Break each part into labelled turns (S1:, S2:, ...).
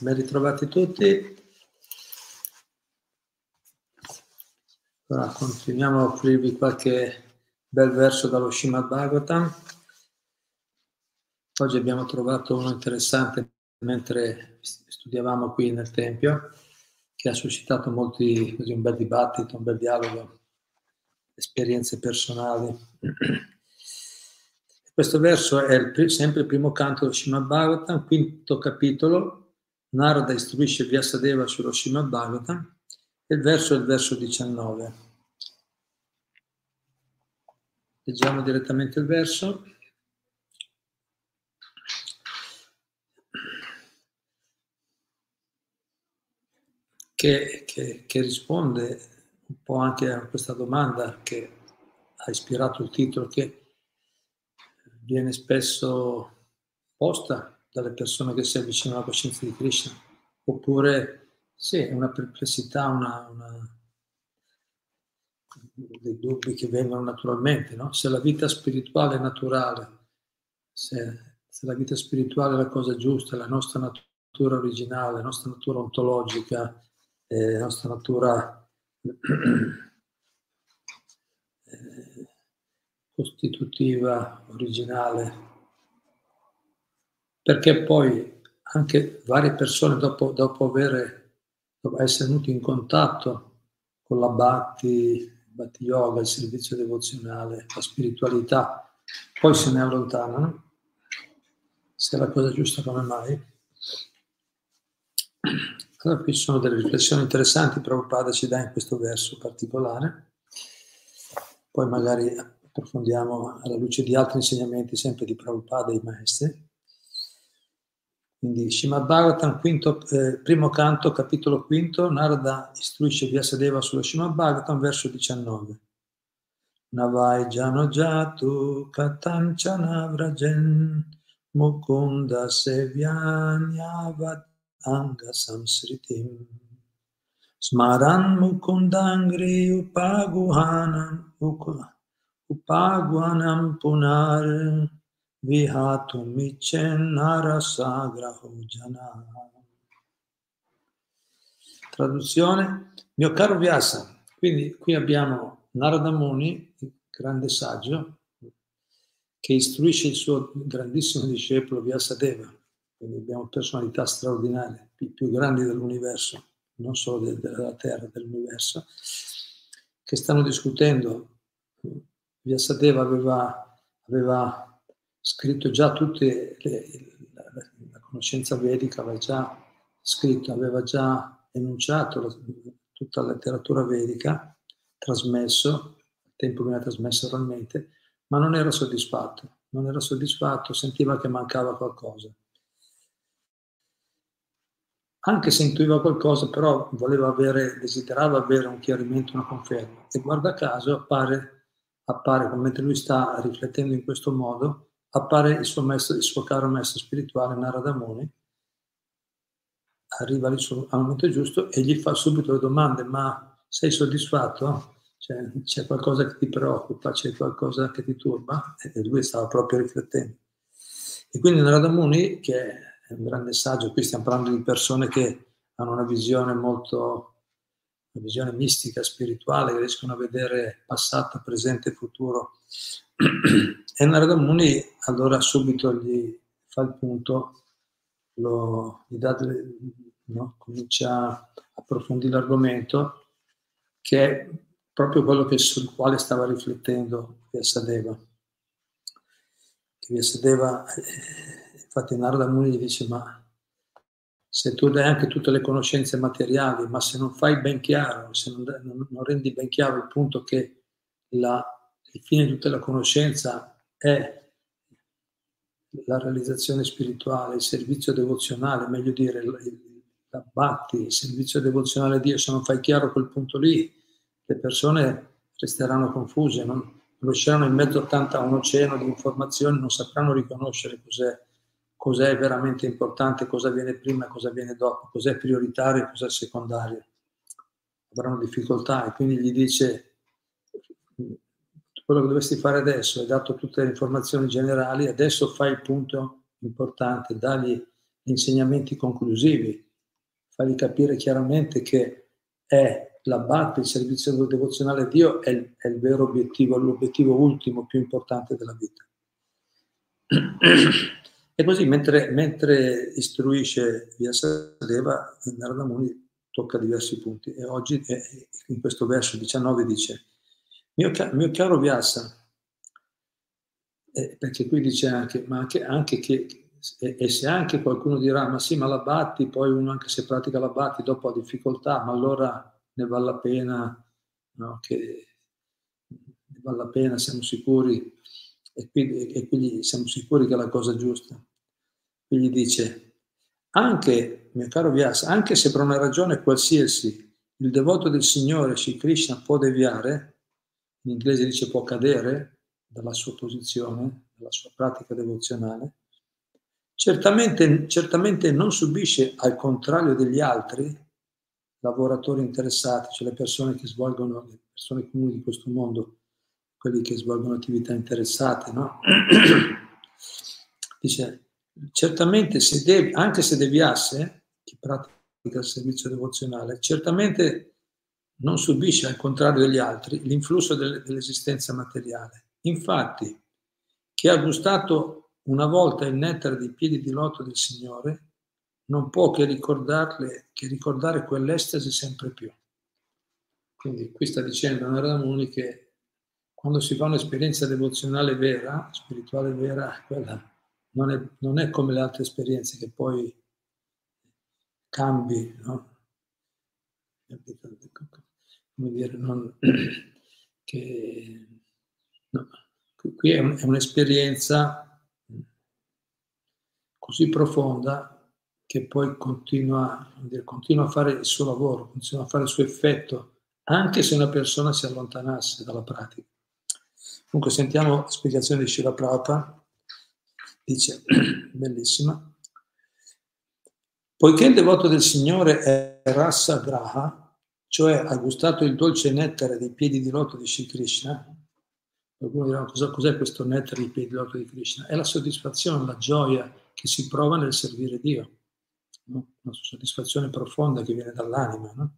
S1: ben ritrovati tutti. Ora continuiamo a offrirvi qualche bel verso dallo Srimad Bhagavatam. Oggi abbiamo trovato uno interessante mentre studiavamo qui nel Tempio, che ha suscitato molti, così, un bel dibattito, un bel dialogo, esperienze personali. Questo verso è il, sempre il primo canto dello Srimad Bhagavatam, quinto capitolo, Narada istruisce Vyasadeva sullo Srimad Bhagavatam, e il verso è il verso 19. Leggiamo direttamente il verso. Che, che, che risponde un po' anche a questa domanda che ha ispirato il titolo, che viene spesso posta dalle persone che si avvicinano alla coscienza di Krishna, oppure sì, è una perplessità, una, una, dei dubbi che vengono naturalmente, no? se la vita spirituale è naturale, se, se la vita spirituale è la cosa giusta, la nostra natura originale, la nostra natura ontologica, eh, la nostra natura eh, costitutiva, originale, perché poi anche varie persone dopo, dopo, avere, dopo essere venuti in contatto con la Bhakti, Bhakti Yoga, il servizio devozionale, la spiritualità, poi se ne allontanano, se è la cosa giusta come mai. Allora qui sono delle riflessioni interessanti, Prabhupada ci dà in questo verso particolare, poi magari approfondiamo alla luce di altri insegnamenti sempre di Prabhupada e i maestri. Quindi Srimad Bhagavatam, quinto, eh, primo canto, capitolo quinto, Narada istruisce Vyasadeva sullo Srimad Bhagavatam, verso 19. Navai jano jatu katanchana vrajen mukunda sevyanyavad anga samsritim smaran mukundangri upaguhanam upaguhanam punar vihatum narasagраho jana. Traduzione, mio caro Vyasa, quindi qui abbiamo Narada Muni, il grande saggio, che istruisce il suo grandissimo discepolo Vyasadeva, quindi abbiamo personalità straordinarie, più, più grandi dell'universo, non solo de, della Terra, dell'universo, che stanno discutendo Vyasadeva aveva, aveva scritto già tutte le, la, la, conoscenza vedica, aveva già scritto, aveva già enunciato la, tutta la letteratura vedica, trasmesso, al tempo veniva trasmesso oralmente, ma non era soddisfatto, non era soddisfatto, sentiva che mancava qualcosa. Anche se intuiva qualcosa, però voleva avere, desiderava avere un chiarimento, una conferma. E guarda caso appare appare, mentre lui sta riflettendo in questo modo, appare il suo, maestro, il suo caro maestro spirituale Narada Muni, arriva al, suo, al momento giusto e gli fa subito le domande, ma sei soddisfatto? Cioè, c'è qualcosa che ti preoccupa, c'è qualcosa che ti turba? E lui stava proprio riflettendo. E quindi Narada Muni, che è un grande saggio, qui stiamo parlando di persone che hanno una visione molto una visione mistica, spirituale, che riescono a vedere passato, presente e futuro. E Narada Muni allora subito gli fa il punto, lo, gli dà no? comincia a approfondire l'argomento, che è proprio quello che, sul quale stava riflettendo Vyasadeva. Vyasadeva, eh, infatti Narada Muni gli dice, ma se tu dai anche tutte le conoscenze materiali, ma se non fai ben chiaro, se non, non, rendi ben chiaro il punto che la, il fine di tutta la conoscenza è la realizzazione spirituale, il servizio devozionale, meglio dire, l'abbatti, il servizio devozionale a Dio, se non fai chiaro quel punto lì, le persone resteranno confuse, non, usciranno in mezzo a, tanta, un oceano di informazioni, non sapranno riconoscere cos'è, cos'è veramente importante, cosa viene prima, cosa viene dopo, cos'è prioritario e cos'è secondario. Avranno difficoltà e quindi gli dice quello che dovresti fare adesso, hai dato tutte le informazioni generali, adesso fai il punto importante, dagli gli insegnamenti conclusivi, fagli capire chiaramente che è l'abbatto, il servizio devozionale a Dio è il, è il vero obiettivo, l'obiettivo ultimo più importante della vita. E così mentre, mentre istruisce Vyasadeva, Narada Muni tocca diversi punti e oggi in questo verso 19 dice mio, mio caro Vyasa, eh, perché qui dice anche, ma anche, anche che, e, e, se anche qualcuno dirà, ma sì, ma la batti, poi uno anche se pratica la batti dopo ha difficoltà, ma allora ne vale la pena, no? che ne vale la pena, siamo sicuri, e quindi, e quindi siamo sicuri che è la cosa giusta. Quindi dice, anche, mio caro Vyasa, anche se per una ragione qualsiasi il devoto del Signore, Sri Krishna, può deviare, in inglese dice può cadere dalla sua posizione, dalla sua pratica devozionale, certamente, certamente non subisce, al contrario degli altri, lavoratori interessati, cioè le persone che svolgono, le persone comuni di questo mondo, quelli che svolgono attività interessate, no? Dice, certamente se devi, anche se deviasse, chi pratica il servizio devozionale, certamente non subisce, al contrario degli altri, l'influsso dell'esistenza materiale. Infatti, chi ha gustato una volta il nettare dei piedi di loto del Signore, non può che, che ricordare quell'estasi sempre più. Quindi qui sta dicendo Narada Muni che quando si fa un'esperienza devozionale vera, spirituale vera, quella non è, non è come le altre esperienze che poi cambi, no? come dire, non, che, no, qui è, un, è un'esperienza così profonda che poi continua, dire, continua, a fare il suo lavoro, continua a fare il suo effetto, anche se una persona si allontanasse dalla pratica. Comunque sentiamo la spiegazione di Shira Prabhupada, dice, bellissima, poiché il devoto del Signore è rassa graha, cioè ha gustato il dolce nettare dei piedi di loto di Sri Krishna, qualcuno dirà cosa, cos'è questo nettare dei piedi di loto di Krishna? È la soddisfazione, la gioia che si prova nel servire Dio, no? una soddisfazione profonda che viene dall'anima. No?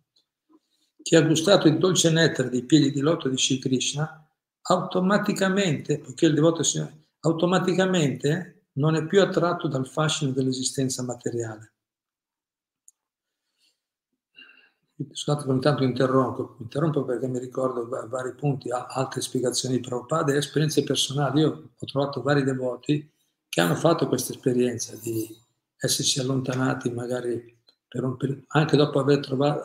S1: Chi ha gustato il dolce nettare dei piedi di loto di Sri Krishna, automaticamente, poiché il devoto Signore, automaticamente non è più attratto dal fascino dell'esistenza materiale Scusate ogni tanto interrompo, interrompo perché mi ricordo vari punti, altre spiegazioni di Prabhupada e esperienze personali. Io ho trovato vari devoti che hanno fatto questa esperienza di essersi allontanati magari un anche dopo aver trovato,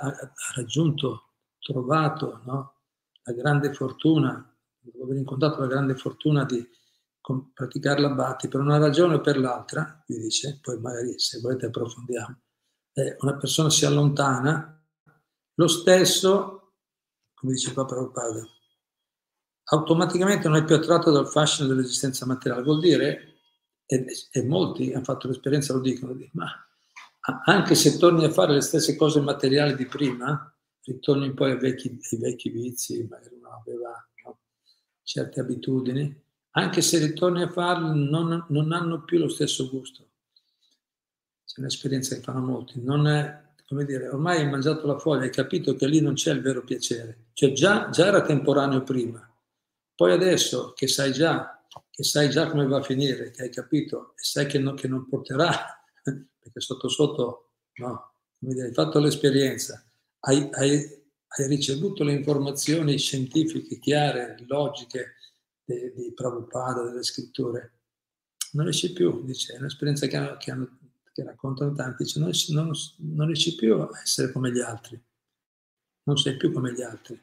S1: raggiunto, trovato no? la grande fortuna, dopo aver incontrato la grande fortuna di praticare la Bhatti per una ragione o per l'altra, vi dice, poi magari se volete approfondiamo, eh, una persona si allontana lo stesso, come dice Papa Prabhupada, automaticamente non è più attratto dal fascino dell'esistenza materiale. Vuol dire, e, e molti hanno fatto l'esperienza, lo dicono, ma anche se torni a fare le stesse cose materiali di prima, ritorni poi ai vecchi, ai vecchi vizi, magari uno aveva certe abitudini, anche se ritorni a farli non, non hanno più lo stesso gusto. C'è un'esperienza che fanno molti, non è come dire, ormai hai mangiato la foglia, hai capito che lì non c'è il vero piacere. Cioè già, già era temporaneo prima, poi adesso che sai già, che sai già come va a finire, che hai capito e sai che non, che non porterà, perché sotto sotto, no, come dire, hai fatto l'esperienza, hai, hai, hai ricevuto le informazioni scientifiche chiare, logiche di, di Prabhupada, delle scritture, non riesci più, dice, è un'esperienza che hanno, che hanno che raccontano tanti, dice non, non, non riesci più a essere come gli altri, non sei più come gli altri.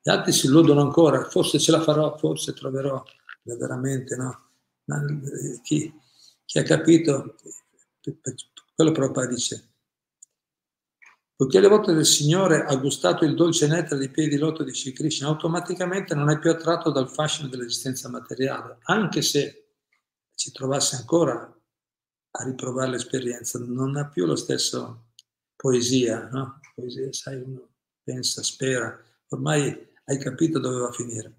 S1: Gli altri si illudono ancora, forse ce la farò, forse troverò veramente, no? Eh, chi, Chi ha capito, quello proprio dice, poiché le volte del Signore ha gustato il dolce nettare dei piedi di loto di Sri Krishna, automaticamente non è più attratto dal fascino dell'esistenza materiale, anche se ci trovasse ancora a riprovare l'esperienza, non ha più lo stesso poesia, no? Poesia, sai, uno pensa, spera, ormai hai capito dove va a finire.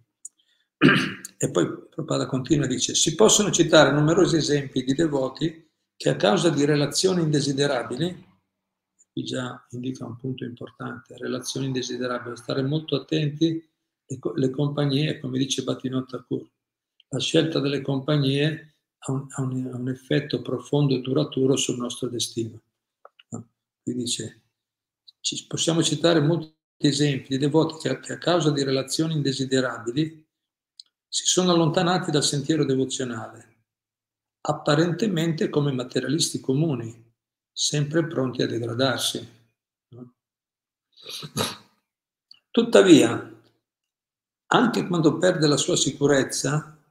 S1: E poi Prabhupada continua e dice, si possono citare numerosi esempi di devoti che a causa di relazioni indesiderabili, qui già indica un punto importante, relazioni indesiderabili, stare molto attenti le compagnie, come dice Battinot Thakur, la scelta delle compagnie ha un, ha, un, ha un, effetto profondo e duraturo sul nostro destino. No? Qui dice, ci possiamo citare molti esempi di devoti che, che a causa di relazioni indesiderabili si sono allontanati dal sentiero devozionale, apparentemente come materialisti comuni, sempre pronti a degradarsi. Tuttavia, anche quando perde la sua sicurezza,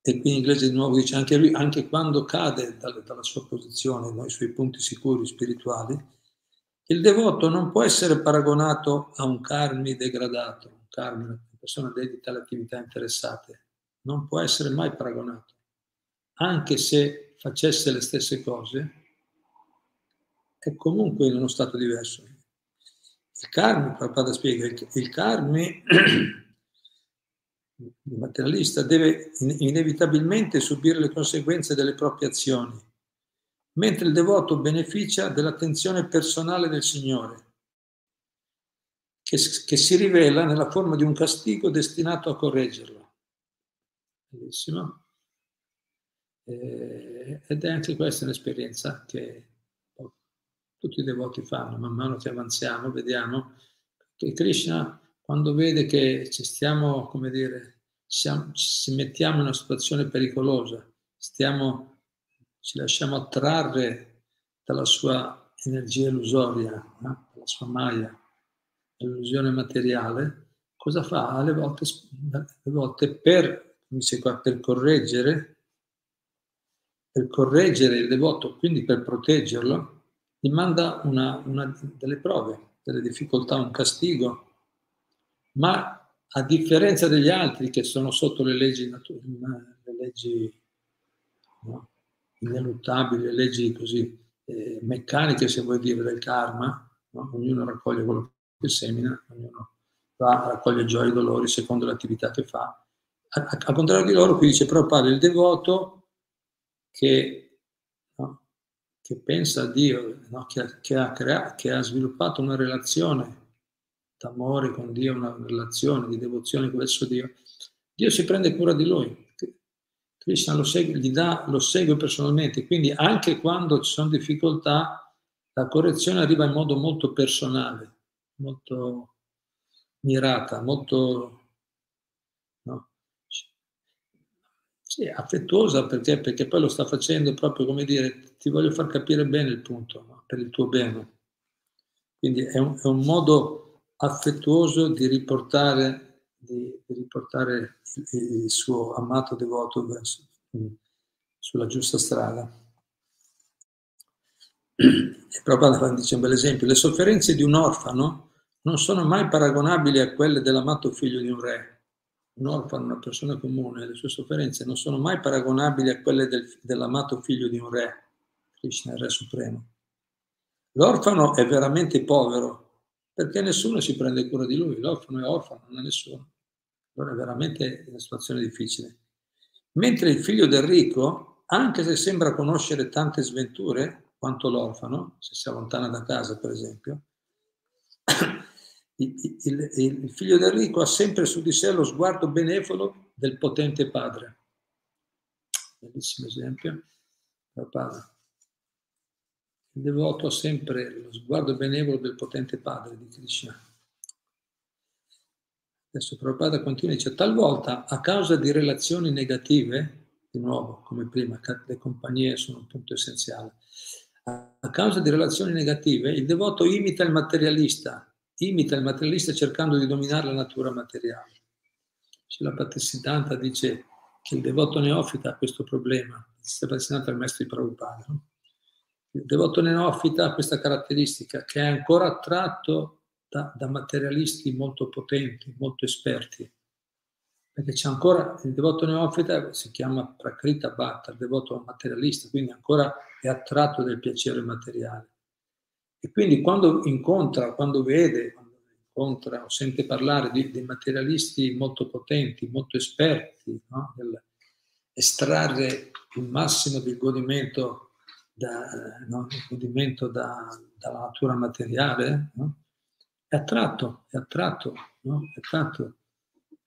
S1: e qui in inglese di nuovo dice anche lui, anche quando cade dalla, sua posizione, dai suoi punti sicuri spirituali, il devoto non può essere paragonato a un karmi degradato, un karmi, una persona dedita alle attività interessate, non può essere mai paragonato, anche se facesse le stesse cose, è comunque in uno stato diverso. Il karmi, Prabhupada spiega, il, karmi il materialista deve inevitabilmente subire le conseguenze delle proprie azioni, mentre il devoto beneficia dell'attenzione personale del Signore, che, che si rivela nella forma di un castigo destinato a correggerlo. Bellissimo. Eh, ed è anche questa un'esperienza che tutti i devoti fanno, man mano che avanziamo, vediamo che Krishna quando vede che ci stiamo, come dire, siamo, ci mettiamo in una situazione pericolosa, stiamo, ci lasciamo attrarre dalla sua energia illusoria, no? dalla sua maya, l'illusione materiale, cosa fa? Alle volte, alle volte per, qua, per correggere, per correggere il devoto, quindi per proteggerlo, gli manda una, una delle prove, delle difficoltà, un castigo ma a differenza degli altri che sono sotto le leggi, le leggi no, ineluttabili, le leggi così eh, meccaniche, se vuoi dire, del karma, no? ognuno raccoglie quello che semina, ognuno va, raccoglie gioie e dolori secondo l'attività che fa. Al contrario di loro, qui dice però padre, il devoto che, no, che pensa a Dio, che ha, che, ha crea, che ha sviluppato una relazione d'amore con Dio, una relazione di devozione verso Dio, Dio si prende cura di lui. Krishna lo segue, gli dà, lo segue personalmente, quindi anche quando ci sono difficoltà, la correzione arriva in modo molto personale, molto mirata, molto no? Sì, affettuosa perché, perché poi lo sta facendo proprio come dire ti voglio far capire bene il punto, no? per il tuo bene. Quindi è un, è un modo affettuoso di riportare, di, di riportare il, il, suo amato devoto verso, sulla giusta strada. E Prabhupada dice un bel esempio, le sofferenze di un orfano non sono mai paragonabili a quelle dell'amato figlio di un re. Un orfano, una persona comune, le sue sofferenze non sono mai paragonabili a quelle del, dell'amato figlio di un re, Krishna, il re supremo. L'orfano è veramente povero, perché nessuno si prende cura di lui, l'orfano è orfano, non è nessuno. Allora è veramente una situazione difficile. Mentre il figlio del ricco, anche se sembra conoscere tante sventure, quanto l'orfano, se si allontana da casa per esempio, il, il, il, figlio del ricco ha sempre su di sé lo sguardo benevolo del potente padre. Bellissimo esempio. Padre. Il devoto ha sempre lo sguardo benevolo del potente padre di Krishna. Adesso Prabhupada continua e dice, talvolta a causa di relazioni negative, di nuovo come prima, le compagnie sono un punto essenziale, a causa di relazioni negative il devoto imita il materialista, imita il materialista cercando di dominare la natura materiale. La Patisiddhanta dice, che il devoto neofita ha questo problema, si è presentato al maestro di Prabhupada. No? Il devoto neofita ha questa caratteristica che è ancora attratto da, da materialisti molto potenti, molto esperti, perché c'è ancora il devoto neofita, si chiama Prakrita Bhatta, il devoto materialista, quindi ancora è attratto del piacere materiale. E quindi quando incontra, quando vede, quando incontra o sente parlare di, di materialisti molto potenti, molto esperti, no? Estrarre il massimo del godimento, da, no? il godimento da, dalla natura materiale, no? è attratto, è attratto, è attratto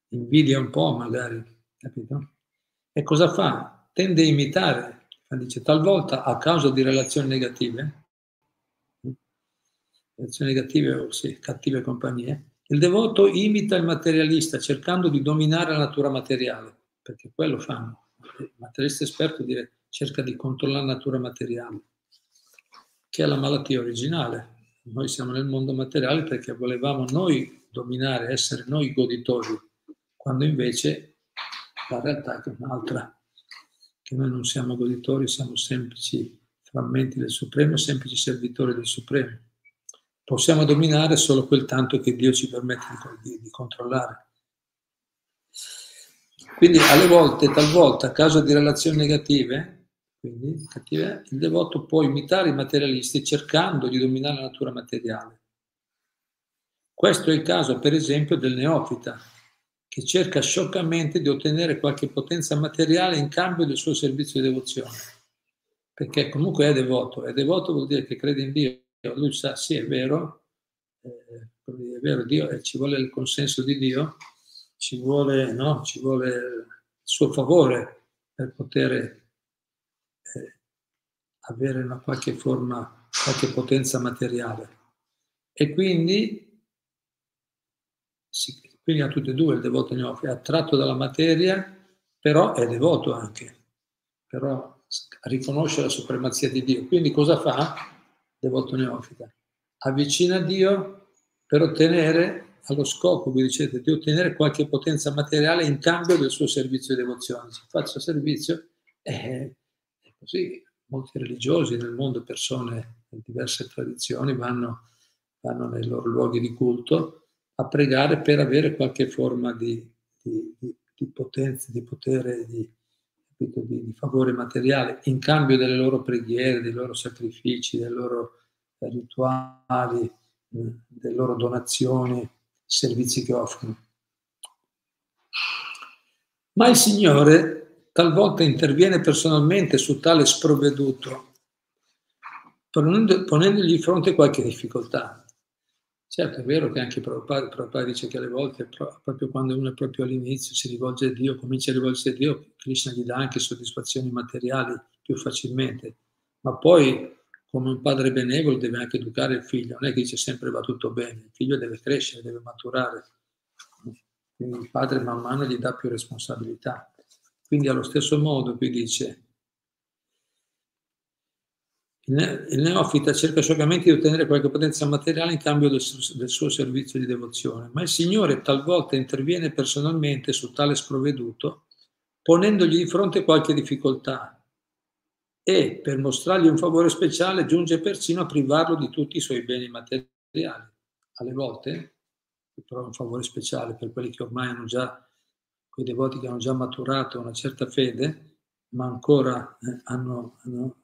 S1: invidia un po' magari, capito? E cosa fa? Tende a imitare, dice, talvolta a causa di relazioni negative, relazioni negative o sì, cattive compagnie, il devoto imita il materialista cercando di dominare la natura materiale, perché quello fanno. Il materialista esperto dire, cerca di controllare la natura materiale, che è la malattia originale. Noi siamo nel mondo materiale perché volevamo noi dominare, essere noi goditori quando invece la realtà è un'altra, che noi non siamo goditori, siamo semplici frammenti del Supremo, semplici servitori del Supremo. Possiamo dominare solo quel tanto che Dio ci permette di, di, controllare. Quindi alle volte, talvolta, a causa di relazioni negative, quindi cattive, il devoto può imitare i materialisti cercando di dominare la natura materiale. Questo è il caso, per esempio, del neofita, che cerca scioccamente di ottenere qualche potenza materiale in cambio del suo servizio di devozione. Perché comunque è devoto, è devoto vuol dire che crede in Dio, lui sa, sì, è vero, eh, è vero, Dio, eh, ci vuole il consenso di Dio, ci vuole, no, ci vuole il suo favore per poter eh, avere una qualche forma, qualche potenza materiale. E quindi si, quindi a tutti e due il devoto neofita, è attratto dalla materia, però è devoto anche, però riconosce la supremazia di Dio. Quindi cosa fa devoto neofita? Avvicina Dio per ottenere, allo scopo, vi dicete, di ottenere qualche potenza materiale in cambio del suo servizio di devozione. Se faccio servizio, è, è così. Molti religiosi nel mondo, persone di diverse tradizioni, vanno, vanno nei loro luoghi di culto a pregare per avere qualche forma di, di, di, di potenza, di potere, di, di, favore materiale in cambio delle loro preghiere, dei loro sacrifici, dei loro rituali, eh, delle loro donazioni, servizi che offrono. Ma il Signore talvolta interviene personalmente su tale sprovveduto, ponendogli di fronte qualche difficoltà. Certo, è vero che anche Prabhupada, Prabhupada dice che alle volte, proprio quando uno è proprio all'inizio, si rivolge a Dio, comincia a rivolgersi a Dio, Krishna gli dà anche soddisfazioni materiali più facilmente. Ma poi, come un padre benevolo, deve anche educare il figlio. Non è che dice sempre va tutto bene, il figlio deve crescere, deve maturare. Quindi il padre man mano gli dà più responsabilità. Quindi allo stesso modo qui dice il neofita cerca sciocamente di ottenere qualche potenza materiale in cambio del, del, suo servizio di devozione, ma il Signore talvolta interviene personalmente su tale sprovveduto, ponendogli di fronte qualche difficoltà e, per mostrargli un favore speciale, giunge persino a privarlo di tutti i suoi beni materiali. Alle volte, però un favore speciale per quelli che ormai hanno già, quei devoti che hanno già maturato una certa fede, ma ancora eh, hanno, hanno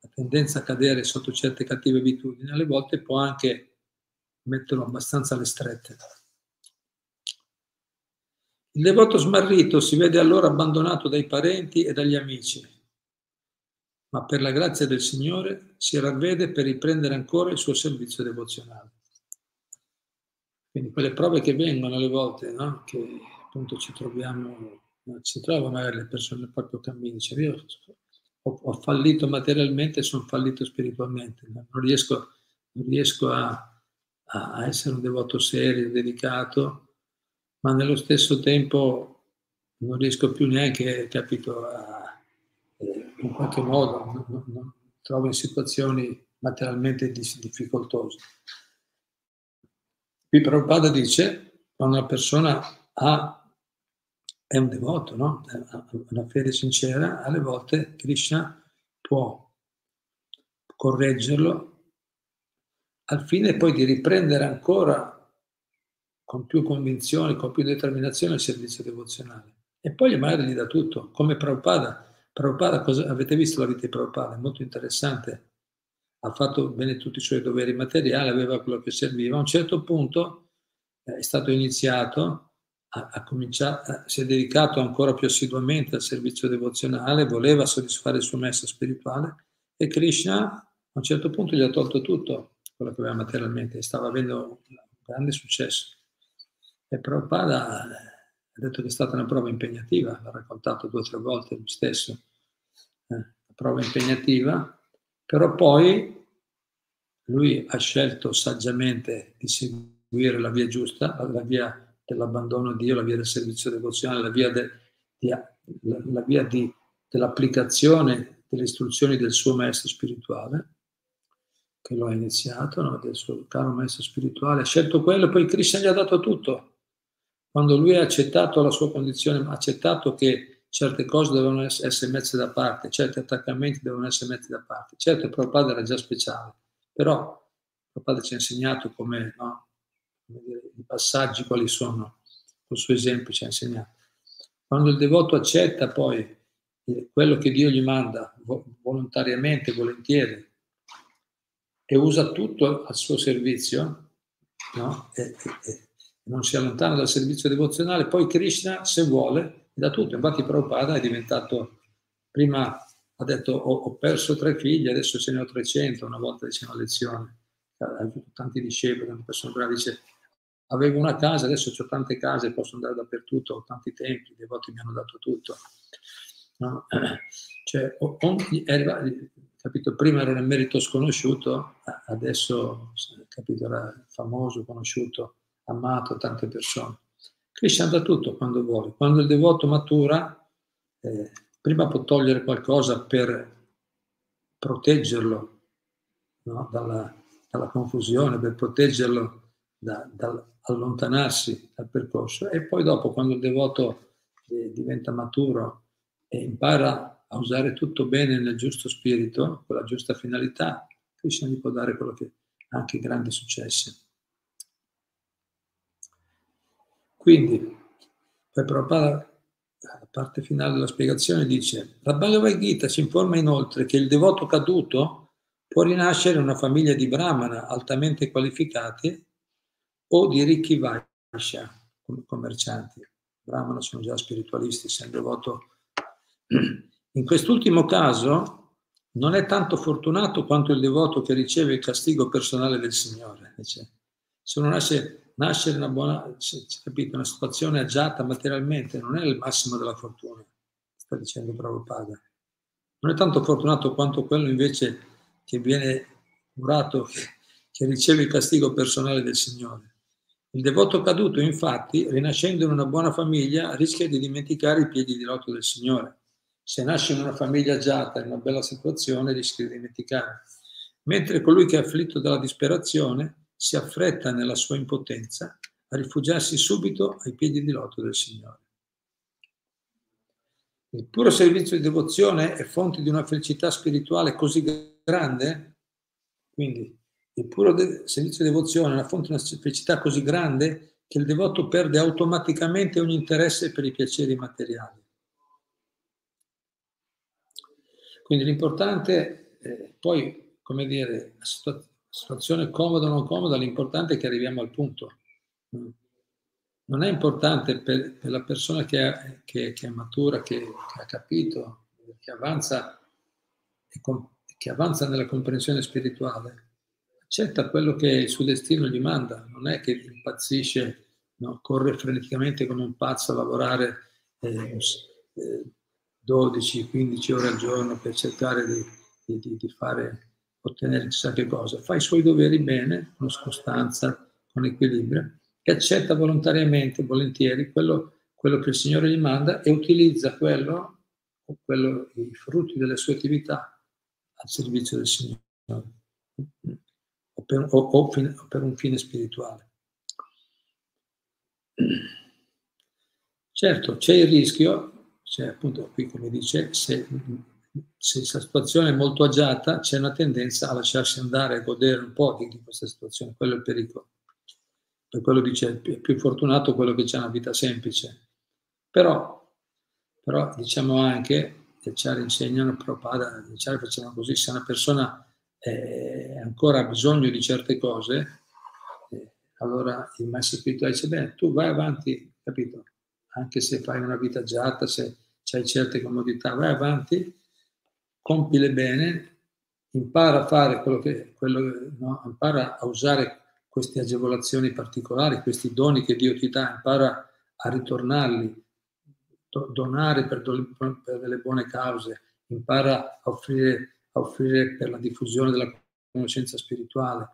S1: la tendenza a cadere sotto certe cattive abitudini, alle volte può anche metterlo abbastanza alle strette. Il devoto smarrito si vede allora abbandonato dai parenti e dagli amici, ma per la grazia del Signore si ravvede per riprendere ancora il suo servizio devozionale. Quindi quelle prove che vengono alle volte, no? che appunto ci troviamo, ci trovano magari le persone nel proprio cammino, dice io ho, ho fallito materialmente e sono fallito spiritualmente, non riesco, non riesco a, a, essere un devoto serio, dedicato, ma nello stesso tempo non riesco più neanche, capito, a, eh, in qualche modo, non, non, trovo in situazioni materialmente difficoltose. Qui Prabhupada dice, quando una persona ha è un devoto, no? Una fede sincera, alle volte Krishna può correggerlo al fine poi di riprendere ancora con più convinzione, con più determinazione il servizio devozionale. E poi magari gli dà tutto, come Prabhupada. Prabhupada, cosa, avete visto la vita di Prabhupada? È molto interessante. Ha fatto bene tutti i suoi doveri materiali, aveva quello che serviva. A un certo punto eh, è stato iniziato, a, a cominciare, si è dedicato ancora più assiduamente al servizio devozionale, voleva soddisfare il suo maestro spirituale e Krishna a un certo punto gli ha tolto tutto quello che aveva materialmente, stava avendo un grande successo. E Prabhupada ha detto che è stata una prova impegnativa, l'ha raccontato due o tre volte lui stesso, eh, una prova impegnativa, però poi lui ha scelto saggiamente di seguire la via giusta, la via dell'abbandono a Dio, la via del servizio devozionale, la via, de, di, la, la via di, dell'applicazione delle istruzioni del suo maestro spirituale, che lo ha iniziato, no? del suo caro maestro spirituale, ha scelto quello e poi Krishna gli ha dato tutto quando lui ha accettato la sua condizione, ha accettato che certe cose dovevano essere messe da parte, certi attaccamenti devono essere messi da parte. Certo, Prabhupada era già speciale, però Prabhupada ci ha insegnato come, no, come dire, i passaggi quali sono, col suo esempio ci ha insegnato. Quando il devoto accetta poi quello che Dio gli manda volontariamente, volentieri, e usa tutto al suo servizio, no? e, e, non si allontana dal servizio devozionale, poi Krishna, se vuole, dà tutto. Infatti Prabhupada è diventato, prima ha detto ho, ho perso tre figli, adesso ce ne ho 300, una volta dice una lezione, ha avuto tanti discepoli, tante persone bravi, dice avevo una casa, adesso ho tante case, posso andare dappertutto, ho tanti templi, i devoti mi hanno dato tutto. No? Cioè, era, capito, prima era un merito sconosciuto, adesso capito, era famoso, conosciuto amato tante persone. Krishna dà tutto quando vuole. Quando il devoto matura, eh, prima può togliere qualcosa per proteggerlo no? dalla, dalla, confusione, per proteggerlo da, dall'allontanarsi dal percorso e poi dopo, quando il devoto eh, diventa maturo e impara a usare tutto bene nel giusto spirito, con la giusta finalità, Krishna gli può dare quello che anche grandi successi. Quindi, poi Prabhupada, la parte finale della spiegazione dice, la Bhagavad Gita ci informa inoltre che il devoto caduto può rinascere in una famiglia di brahmana altamente qualificati o di ricchi vaishya, commercianti. Brahmana sono già spiritualisti, se un devoto... In quest'ultimo caso non è tanto fortunato quanto il devoto che riceve il castigo personale del Signore. Dice, se uno nasce nascere una buona, capito, una situazione agiata materialmente non è il massimo della fortuna, sta dicendo Prabhupada. Non è tanto fortunato quanto quello invece che viene curato, che riceve il castigo personale del Signore. Il devoto caduto, infatti, rinascendo in una buona famiglia, rischia di dimenticare i piedi di loto del Signore. Se nasce in una famiglia agiata, in una bella situazione, rischia di dimenticare. Mentre colui che è afflitto dalla disperazione si affretta nella sua impotenza a rifugiarsi subito ai piedi di loto del Signore. Il puro servizio di devozione è fonte di una felicità spirituale così grande, quindi il puro de- servizio di devozione è una fonte di una felicità così grande che il devoto perde automaticamente ogni interesse per i piaceri materiali. Quindi l'importante, è poi, come dire, la situazione comoda o non comoda, l'importante è che arriviamo al punto. Non è importante per, per la persona che, è, che, che è matura, che, che, ha capito, che avanza, che avanza nella comprensione spirituale, accetta quello che il suo destino gli manda, non è che impazzisce, no? corre freneticamente come un pazzo a lavorare eh, eh, 12-15 ore al giorno per cercare di, di, di fare ottenere chissà che cosa, fa i suoi doveri bene, con costanza, con equilibrio, e accetta volontariamente, volentieri, quello, quello che il Signore gli manda e utilizza quello, quello, i frutti delle sue attività al servizio del Signore o per, o, o per un fine spirituale. Certo, c'è il rischio, cioè appunto qui come dice, se, se la situazione è molto agiata c'è una tendenza a lasciarsi andare e godere un po' di, di questa situazione, quello è il pericolo. Per quello dice, è più fortunato quello che ha una vita semplice. Però, però diciamo anche, gli acciari insegnano, Prabhupada, gli acciari facciamo così, se una persona eh, ancora ha bisogno di certe cose, eh, allora il maestro spirituale dice, bene, tu vai avanti, capito? anche se fai una vita agiata, se hai certe comodità, vai avanti, compile bene, impara a fare quello che, quello, no? impara a usare queste agevolazioni particolari, questi doni che Dio ti dà, impara a ritornarli, donare per, per delle buone cause, impara a offrire, a offrire per la diffusione della conoscenza spirituale,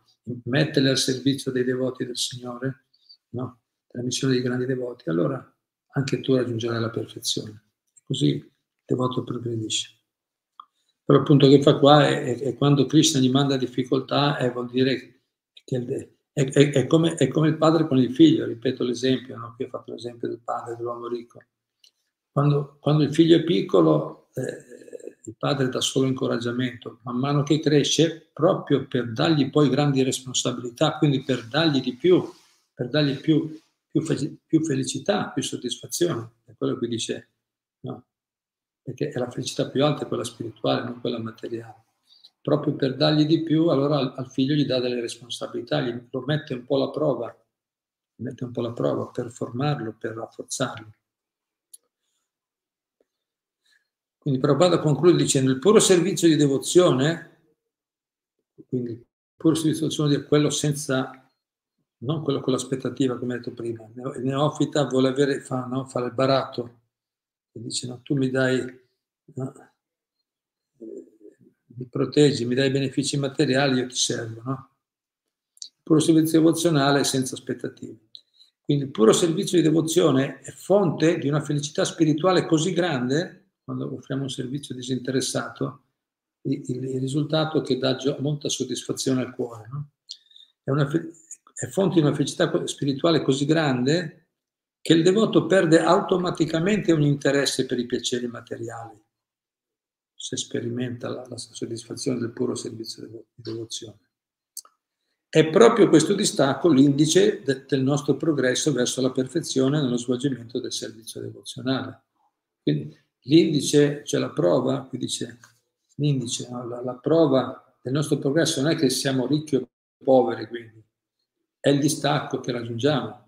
S1: metterle al servizio dei devoti del Signore, no? la missione dei grandi devoti. Allora anche tu raggiungerai la perfezione. Così il devoto progredisce. Però appunto che fa qua è, è, è quando Krishna gli manda difficoltà e vuol dire che è, è, come, è, come, il padre con il figlio, ripeto l'esempio, no? qui ho fatto l'esempio del padre dell'uomo ricco. Quando, quando il figlio è piccolo, eh, il padre dà solo incoraggiamento, man mano che cresce, proprio per dargli poi grandi responsabilità, quindi per dargli di più, per dargli più più, fe- più felicità, più soddisfazione. È quello che dice, no? Perché è la felicità più alta, quella spirituale, non quella materiale. Proprio per dargli di più, allora al, al figlio gli dà delle responsabilità, gli, lo mette un po' alla prova, mette un po' alla prova per formarlo, per rafforzarlo. Quindi Prabhupada conclude dicendo il puro servizio di devozione, quindi il puro servizio di devozione è quello senza non quello con l'aspettativa, come detto prima. Il neofita vuole avere, fa, no, fare il baratto e dice: No, tu mi dai, no, mi proteggi, mi dai benefici materiali, io ti servo. No? Il puro servizio devozionale senza aspettative. Quindi il puro servizio di devozione è fonte di una felicità spirituale così grande, quando offriamo un servizio disinteressato, il, il risultato che dà molta soddisfazione al cuore. No? È una, è fonte di una felicità spirituale così grande che il devoto perde automaticamente un interesse per i piaceri materiali, se sperimenta la, la soddisfazione del puro servizio di devozione. È proprio questo distacco l'indice de, del nostro progresso verso la perfezione nello svolgimento del servizio devozionale. Quindi l'indice, cioè la prova, qui dice l'indice, no? la, la prova del nostro progresso non è che siamo ricchi o poveri, quindi è il distacco che raggiungiamo.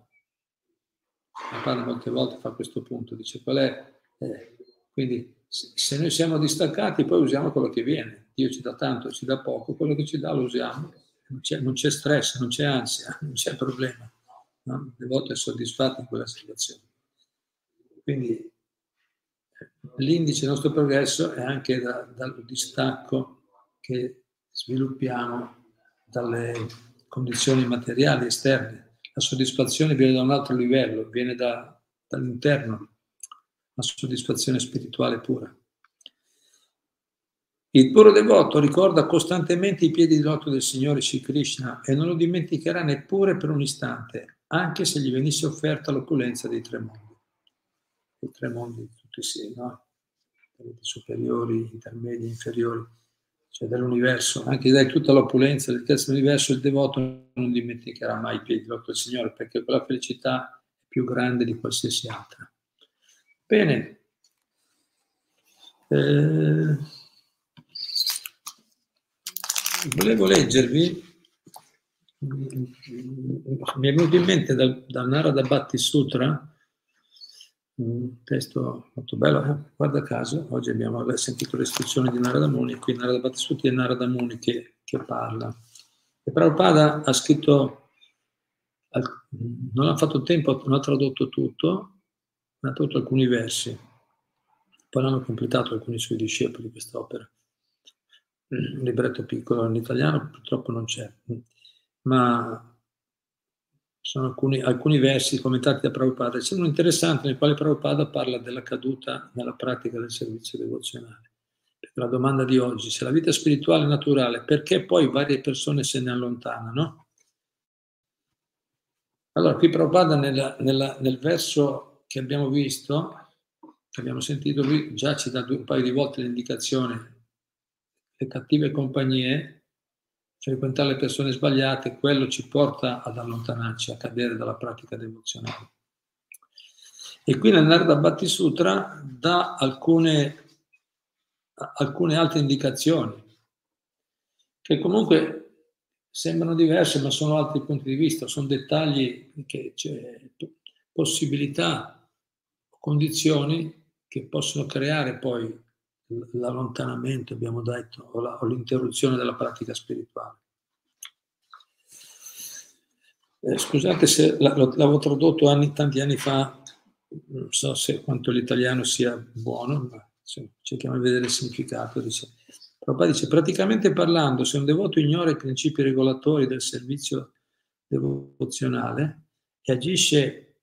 S1: La padre molte volte fa questo punto, dice qual è... Eh, quindi se noi siamo distaccati poi usiamo quello che viene. Dio ci dà tanto, ci dà poco, quello che ci dà lo usiamo. Non c'è, non c'è stress, non c'è ansia, non c'è problema. No? Le volte è soddisfatto in quella situazione. Quindi l'indice del nostro progresso è anche da, dal distacco che sviluppiamo dalle condizioni materiali esterne. La soddisfazione viene da un altro livello, viene da, dall'interno, una soddisfazione spirituale pura. Il puro devoto ricorda costantemente i piedi di loto del Signore Sri Krishna e non lo dimenticherà neppure per un istante, anche se gli venisse offerta l'opulenza dei tre mondi. I tre mondi tutti sì, no? superiori, intermedi, inferiori cioè dell'universo, anche dai tutta l'opulenza del terzo universo, il devoto non dimenticherà mai i piedi del Signore, perché quella felicità è più grande di qualsiasi altra. Bene. Eh, volevo leggervi, mi è venuto in mente dal, dal Narada Bhatti Sutra, un testo molto bello, eh? guarda caso, oggi abbiamo sentito le di Narada Muni, qui Narada Bhattisuti e Narada Muni che, che parla. E Prabhupada ha scritto, non ha fatto tempo, non ha tradotto tutto, ma ha tradotto alcuni versi. Poi l'hanno completato alcuni suoi discepoli questa opera. Un libretto piccolo in italiano purtroppo non c'è, ma sono alcuni, alcuni versi commentati da Prabhupada. C'è uno interessante nel quale Prabhupada parla della caduta nella pratica del servizio devozionale. la domanda di oggi, se la vita spirituale è naturale, perché poi varie persone se ne allontanano? Allora, qui Prabhupada nella, nella, nel verso che abbiamo visto, che abbiamo sentito, lui già ci dà un paio di volte l'indicazione, le cattive compagnie, frequentare le persone sbagliate, quello ci porta ad allontanarci, a cadere dalla pratica devozionale. E qui nel Narada Bhatti Sutra dà alcune, alcune altre indicazioni, che comunque sembrano diverse, ma sono altri punti di vista, sono dettagli, che, cioè, possibilità, condizioni che possono creare poi l'allontanamento, abbiamo detto, o, la, o l'interruzione della pratica spirituale. Eh, scusate se l'avevo tradotto anni, tanti anni fa, non so se quanto l'italiano sia buono, ma cerchiamo di vedere il significato. Dice, Prabhupada dice, praticamente parlando, se un devoto ignora i principi regolatori del servizio devozionale e agisce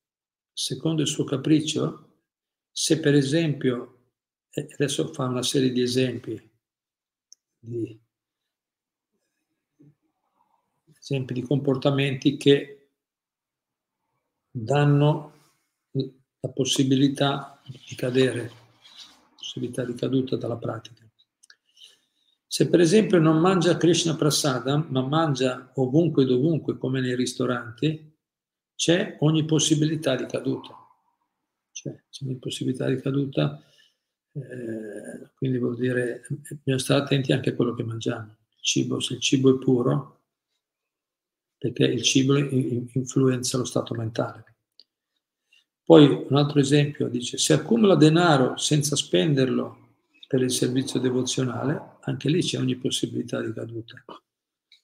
S1: secondo il suo capriccio, se per esempio, adesso fa una serie di esempi, di, esempi di comportamenti che danno la possibilità di cadere, possibilità di caduta dalla pratica. Se per esempio non mangia Krishna Prasada, ma mangia ovunque e dovunque, come nei ristoranti, c'è ogni possibilità di caduta. Cioè, c'è ogni possibilità di caduta, eh, quindi vuol dire bisogna stare attenti anche a quello che mangiamo. Il cibo, se il cibo è puro, perché il cibo influenza lo stato mentale. Poi un altro esempio dice, se accumula denaro senza spenderlo per il servizio devozionale, anche lì c'è ogni possibilità di caduta.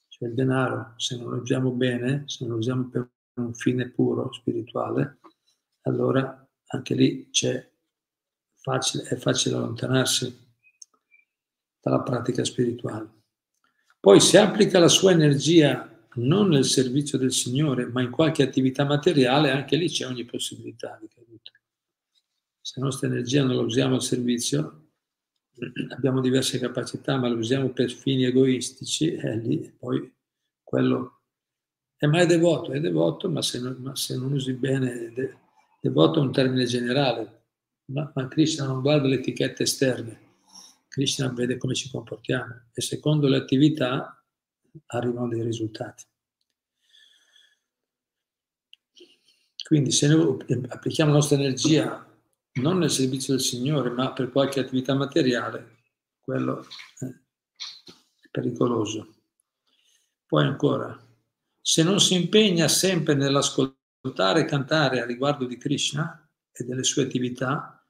S1: Cioè il denaro, se non lo usiamo bene, se non lo usiamo per un fine puro, spirituale, allora anche lì facile, è facile allontanarsi dalla pratica spirituale. Poi se applica la sua energia non nel servizio del Signore, ma in qualche attività materiale, anche lì c'è ogni possibilità di caduta. Se la nostra energia non la usiamo al servizio, abbiamo diverse capacità, ma le usiamo per fini egoistici, è lì poi quello... è mai devoto, è devoto, ma se non, ma se non usi bene, de, devoto è un termine generale, ma, ma Krishna non guarda le etichette esterne, Krishna vede come ci comportiamo e secondo le attività arrivano dei risultati. Quindi se noi applichiamo la nostra energia non nel servizio del Signore, ma per qualche attività materiale, quello è pericoloso. Poi ancora, se non si impegna sempre nell'ascoltare e cantare a riguardo di Krishna e delle sue attività,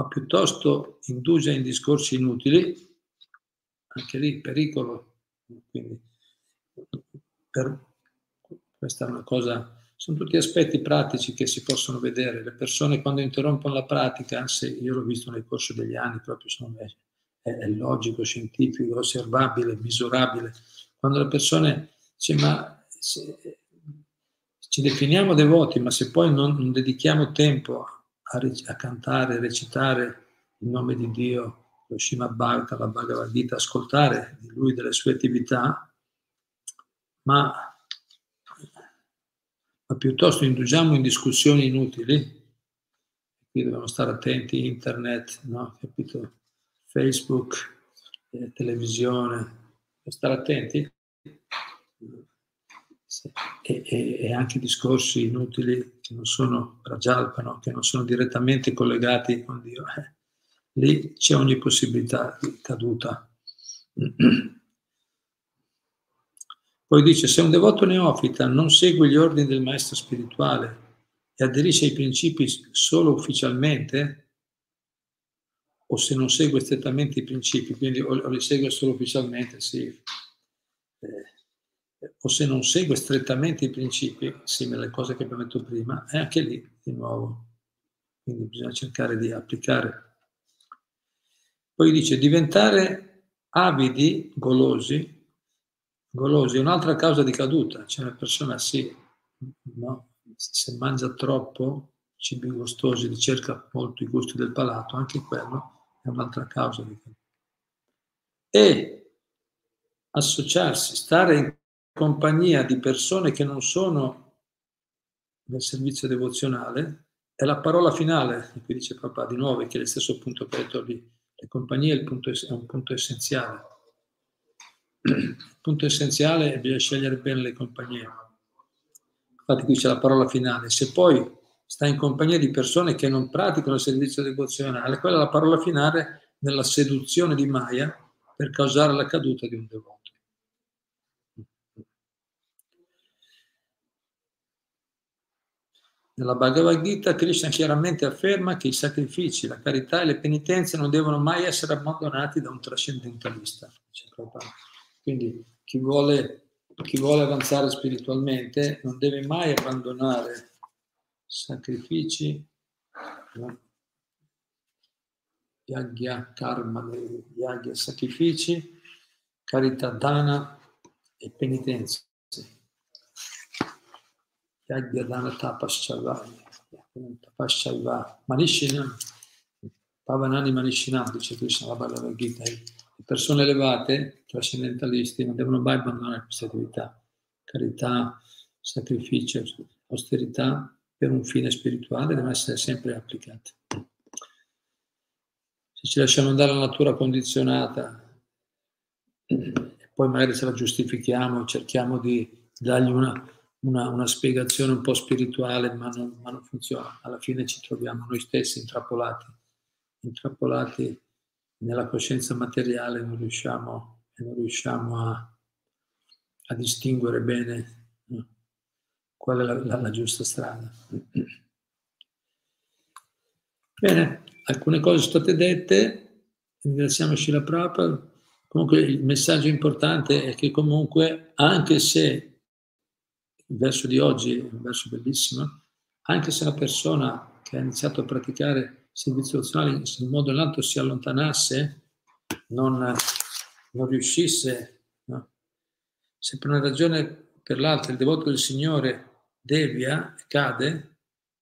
S1: ma piuttosto indugia in discorsi inutili, anche lì pericolo. Quindi, per, questa è una cosa sono tutti aspetti pratici che si possono vedere. Le persone quando interrompono la pratica, se io l'ho visto nel corso degli anni, proprio sono, è, è logico, scientifico, osservabile, misurabile. Quando le persone dicono ma se, ci definiamo devoti, ma se poi non, non dedichiamo tempo a, a, cantare, a recitare il nome di Dio, lo Srimad Bhagavata, la Bhagavad Gita, ascoltare di lui, delle sue attività, ma ma piuttosto indugiamo in discussioni inutili, qui dobbiamo stare attenti, internet, no? Capito? Facebook, eh, televisione, stare attenti e, e, e, anche discorsi inutili che non sono rajalpano, che non sono direttamente collegati con Dio. Eh, lì c'è ogni possibilità di caduta. Poi dice, se un devoto neofita non segue gli ordini del maestro spirituale e aderisce ai principi solo ufficialmente, o se non segue strettamente i principi, quindi o, li segue solo ufficialmente, sì, eh, o se non segue strettamente i principi, simile alle cose che abbiamo detto prima, è anche lì di nuovo. Quindi bisogna cercare di applicare. Poi dice, diventare avidi, golosi, golosi. Un'altra causa di caduta, c'è una persona sì, no? se mangia troppo cibi gustosi, ricerca molto i gusti del palato, anche quello è un'altra causa di caduta. E associarsi, stare in compagnia di persone che non sono nel servizio devozionale è la parola finale, qui dice papà di nuovo, che è lo stesso punto che ha detto lì, le compagnie è, è un punto essenziale. Il punto essenziale è bisogna scegliere bene le compagnie. Infatti qui c'è la parola finale. Se poi sta in compagnia di persone che non praticano il servizio devozionale, quella è la parola finale nella seduzione di Maya per causare la caduta di un devoto. Nella Bhagavad Gita Krishna chiaramente afferma che i sacrifici, la carità e le penitenze non devono mai essere abbandonati da un trascendentalista. Quindi chi vuole, chi vuole avanzare spiritualmente non deve mai abbandonare sacrifici, yagya, karma, yagya, sacrifici, carità, dana e penitenze. Yajnadana Tapaschava, Tapaschava, Manishinam, Pavanani Manishinam, dice Krishna la Bhagavad Gita. Le persone elevate, trascendentalisti, non devono mai abbandonare queste attività. Carità, sacrificio, austerità per un fine spirituale devono essere sempre applicate. Se ci lasciamo andare alla natura condizionata e poi magari se la giustifichiamo, cerchiamo di dargli una una, una spiegazione un po' spirituale, ma non, ma non, funziona. Alla fine ci troviamo noi stessi intrappolati, intrappolati nella coscienza materiale, non riusciamo, non riusciamo a, a distinguere bene qual è la, la, la giusta strada. Bene, alcune cose sono state dette, ringraziamo Shila Prabhupada. Comunque il messaggio importante è che comunque, anche se il verso di oggi è un verso bellissimo, anche se una persona che ha iniziato a praticare servizio nazionale in modo o nell'altro si allontanasse, non, non riuscisse, no? se per una ragione o per l'altra il devoto del Signore devia e cade,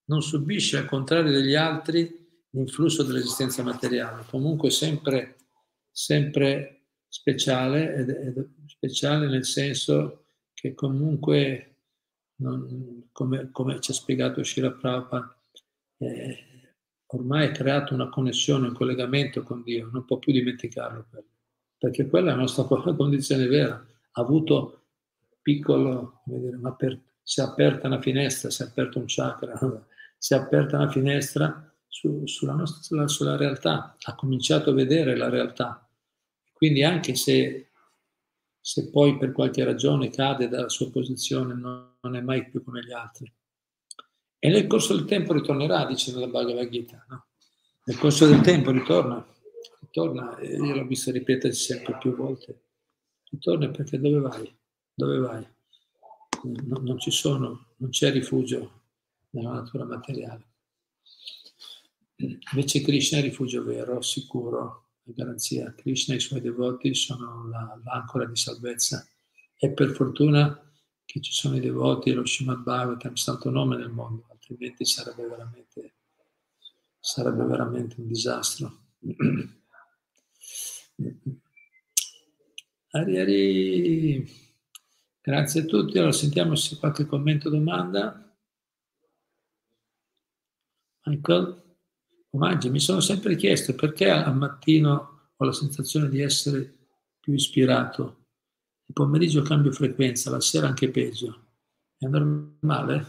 S1: non subisce al contrario degli altri l'influsso dell'esistenza materiale, comunque sempre, sempre speciale, ed, ed speciale nel senso che comunque non, come, come, ci ha spiegato Shira Prabhupada, eh, ormai ha creato una connessione, un collegamento con Dio, non può più dimenticarlo, perché quella è la nostra condizione vera. Ha avuto piccolo, come dire, ma per, si è aperta una finestra, si è aperto un chakra, si è aperta una finestra su, sulla, nostra, sulla, sulla realtà, ha cominciato a vedere la realtà. Quindi anche se se poi per qualche ragione cade dalla sua posizione non è mai più come gli altri. E nel corso del tempo ritornerà, dice nella Bhagavad Gita. No? Nel corso del tempo ritorna, ritorna, io l'ho visto ripetersi sempre più volte, ritorna perché dove vai? Dove vai? No, non ci sono, non c'è rifugio nella natura materiale. Invece Krishna è rifugio vero, sicuro, garanzia. Krishna e i suoi devoti sono la, l'ancora di salvezza. E per fortuna che ci sono i devoti lo Srimad Bhagavatam, santo nome nel mondo, altrimenti sarebbe veramente, sarebbe veramente un disastro. Ari, ari. Grazie a tutti. Allora sentiamo se qualche commento o domanda. Michael? Omaggi, mi sono sempre chiesto perché al mattino ho la sensazione di essere più ispirato, il pomeriggio cambio frequenza, la sera anche peggio. È normale?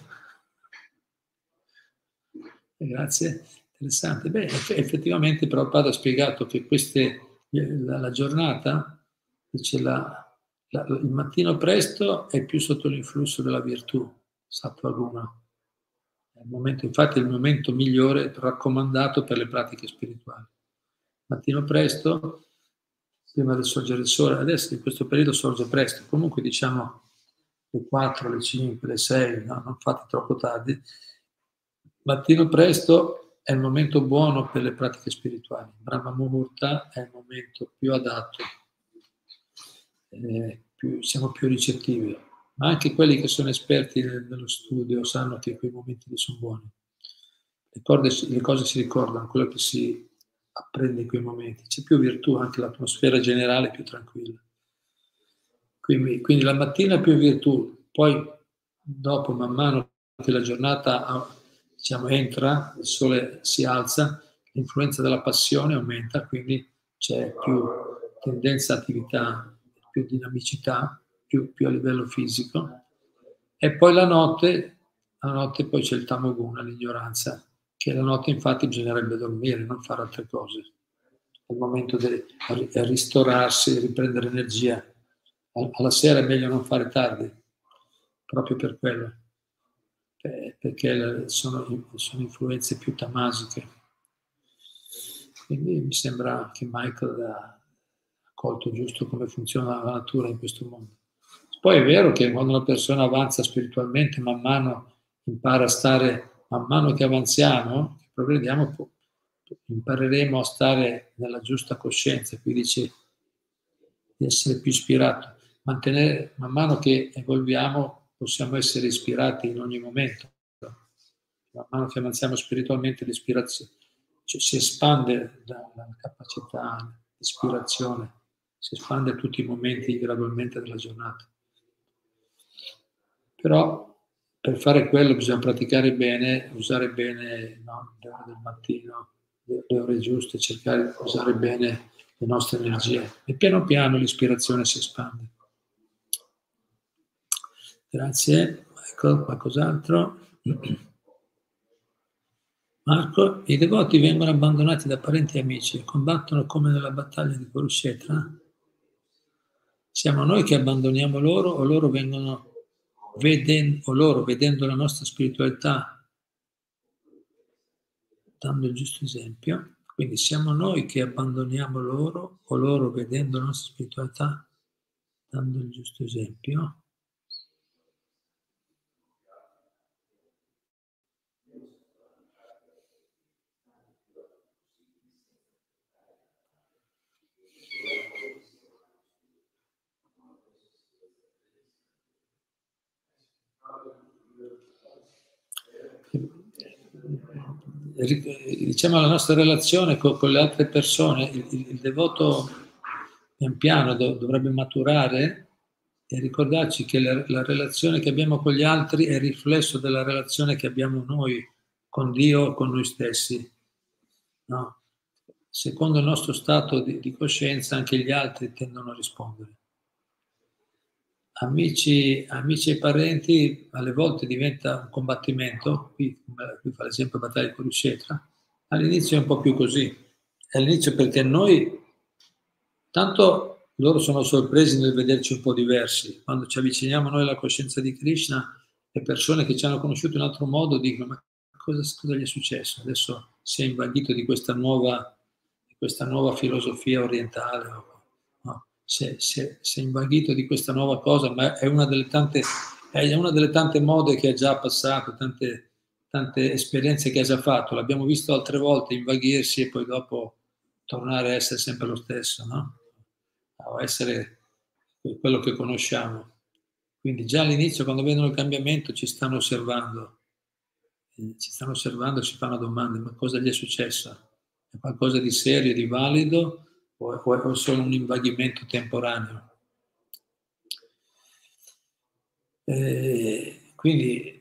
S1: Grazie, interessante. Beh, effettivamente Prabhupada ha spiegato che queste, la, la giornata, dice la, la, il mattino presto è più sotto l'influsso della virtù, sattva guna il momento, infatti è il momento migliore raccomandato per le pratiche spirituali. Mattino presto, prima del sorgere del sole, adesso in questo periodo sorge presto, comunque diciamo le 4, le 5, le 6, no? non fate troppo tardi. Mattino presto è il momento buono per le pratiche spirituali. Brahma Muhurta è il momento più adatto, eh, più, siamo più ricettivi ma anche quelli che sono esperti nello studio sanno che quei momenti sono buoni. Le, corde, le cose si ricordano, quello che si apprende in quei momenti. C'è più virtù, anche l'atmosfera generale è più tranquilla. Quindi, quindi la mattina più virtù, poi dopo, man mano che la giornata diciamo, entra, il sole si alza, l'influenza della passione aumenta, quindi c'è più tendenza attività, più dinamicità, più, più a livello fisico. E poi la notte, la notte poi c'è il tamoguna, l'ignoranza, che la notte infatti bisognerebbe dormire, non fare altre cose. È il momento di ristorarsi, riprendere energia. Alla sera è meglio non fare tardi, proprio per quello, perché sono, sono influenze più tamasiche. Quindi mi sembra che Michael ha colto giusto come funziona la natura in questo mondo. Poi è vero che quando una persona avanza spiritualmente, man mano impara a stare, man mano che avanziamo, che progrediamo, impareremo a stare nella giusta coscienza, qui dice di essere più ispirato. Mantenere, man mano che evolviamo, possiamo essere ispirati in ogni momento. Man mano che avanziamo spiritualmente, l'ispirazione cioè, si espande la, la capacità di ispirazione, si espande a tutti i momenti gradualmente della giornata. Però per fare quello bisogna praticare bene, usare bene no, le ore del mattino, le, ore giuste, cercare di usare bene le nostre energie e piano piano l'ispirazione si espande. Grazie. Ecco, qualcos'altro? Marco, i devoti vengono abbandonati da parenti e amici combattono come nella battaglia di Kurukshetra? Siamo noi che abbandoniamo loro o loro vengono vedendo, loro vedendo la nostra spiritualità dando il giusto esempio? Quindi siamo noi che abbandoniamo loro o loro vedendo la nostra spiritualità dando il giusto esempio? Diciamo la nostra relazione con, con le altre persone, il, il, devoto pian piano do, dovrebbe maturare e ricordarci che la, la, relazione che abbiamo con gli altri è riflesso della relazione che abbiamo noi con Dio, con noi stessi. No? Secondo il nostro stato di, di coscienza anche gli altri tendono a rispondere amici, amici e parenti alle volte diventa un combattimento, qui, qui fa l'esempio battaglia di Kurukshetra, all'inizio è un po' più così, all'inizio perché noi, tanto loro sono sorpresi nel vederci un po' diversi, quando ci avviciniamo noi alla coscienza di Krishna, le persone che ci hanno conosciuto in altro modo dicono ma cosa, cosa gli è successo? Adesso si è invaghito di questa nuova, di questa nuova filosofia orientale si è, si, è, si è, invaghito di questa nuova cosa, ma è una delle tante, una delle tante mode che ha già passato, tante, tante esperienze che ha già fatto. L'abbiamo visto altre volte invaghirsi e poi dopo tornare a essere sempre lo stesso, no? A essere quello che conosciamo. Quindi già all'inizio, quando vedono il cambiamento, ci stanno osservando, ci stanno osservando, ci fanno domande, ma cosa gli è successo? È qualcosa di serio, di valido? O è solo un invaghimento temporaneo. E quindi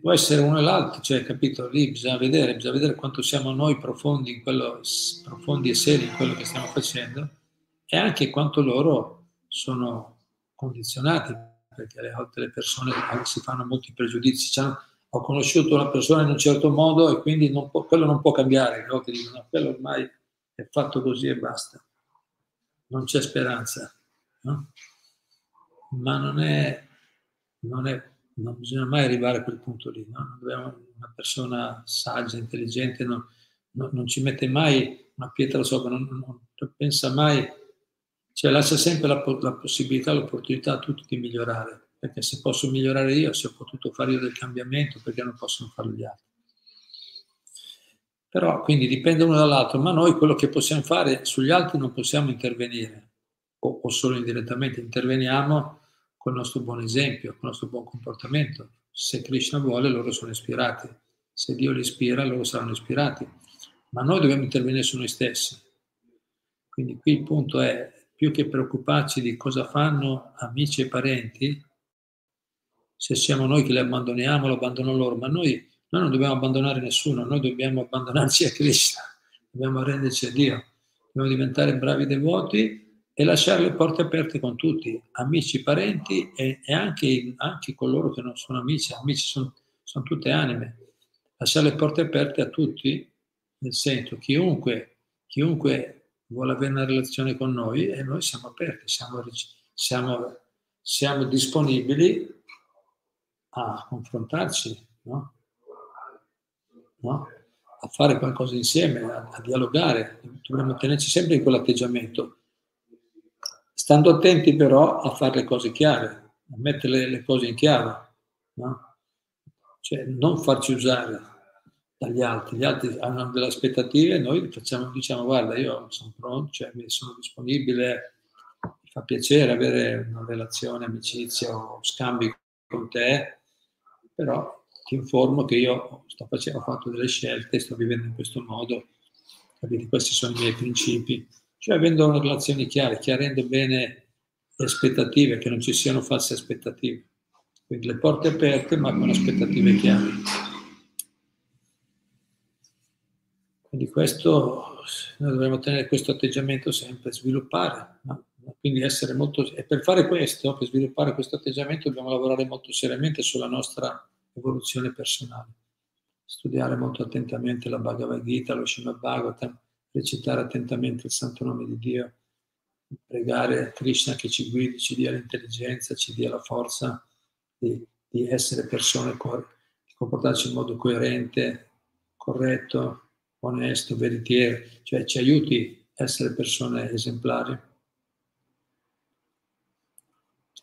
S1: può essere uno e l'altro, cioè, capito? Lì bisogna vedere, bisogna vedere quanto siamo noi profondi, quello, profondi e seri in quello che stiamo facendo e anche quanto loro sono condizionati, perché alle volte le persone si fanno molti pregiudizi. Cioè, ho conosciuto una persona in un certo modo e quindi non può, quello non può cambiare, a dicono, quello ormai è fatto così e basta. Non c'è speranza. No? Ma non è, non è, non bisogna mai arrivare a quel punto lì. No? Una persona saggia, intelligente, non, non, ci mette mai una pietra sopra, non pensa mai, cioè lascia sempre la, la possibilità, l'opportunità a tutti di migliorare. Perché se posso migliorare io, se ho potuto fare io del cambiamento, perché non possono farlo gli altri? Però quindi dipende uno dall'altro, ma noi quello che possiamo fare sugli altri non possiamo intervenire, o, o solo indirettamente, interveniamo con il nostro buon esempio, con il nostro buon comportamento. Se Krishna vuole, loro sono ispirati. Se Dio li ispira, loro saranno ispirati. Ma noi dobbiamo intervenire su noi stessi. Quindi qui il punto è, più che preoccuparci di cosa fanno amici e parenti, se siamo noi che li abbandoniamo, lo abbandonano loro, ma noi Noi non dobbiamo abbandonare nessuno, noi dobbiamo abbandonarci a Krishna, dobbiamo arrenderci a Dio, dobbiamo diventare bravi devoti e lasciare le porte aperte con tutti, amici, parenti e, e anche, anche, coloro che non sono amici, amici sono, sono tutte anime, lasciare le porte aperte a tutti, nel senso chiunque, chiunque vuole avere una relazione con noi e noi siamo aperti, siamo, siamo, siamo disponibili a confrontarci, no? No? a fare qualcosa insieme, a, a dialogare, dovremmo tenerci sempre in quell'atteggiamento stando attenti però a fare le cose chiare, a mettere le, cose in chiaro, no? cioè non farci usare dagli altri, gli altri hanno delle aspettative, noi facciamo, diciamo guarda io sono pronto, cioè, sono disponibile, mi fa piacere avere una relazione, amicizia o scambi con te, però ti informo che io sto facendo, ho fatto delle scelte, sto vivendo in questo modo, capite? Questi sono i miei principi cioè avendo una relazione chiara, chiarendo bene le aspettative, che non ci siano false aspettative. Quindi le porte aperte ma con aspettative chiare. Quindi questo, noi dovremmo tenere questo atteggiamento sempre, sviluppare, no? quindi essere molto... E per fare questo, per sviluppare questo atteggiamento, dobbiamo lavorare molto seriamente sulla nostra evoluzione personale, studiare molto attentamente la Bhagavad Gita, lo Srimad Bhagavatam, recitare attentamente il santo nome di Dio, pregare a Krishna che ci guidi, ci dia l'intelligenza, ci dia la forza di, di essere persone, di comportarci in modo coerente, corretto, onesto, veritiero, cioè ci aiuti a essere persone esemplari.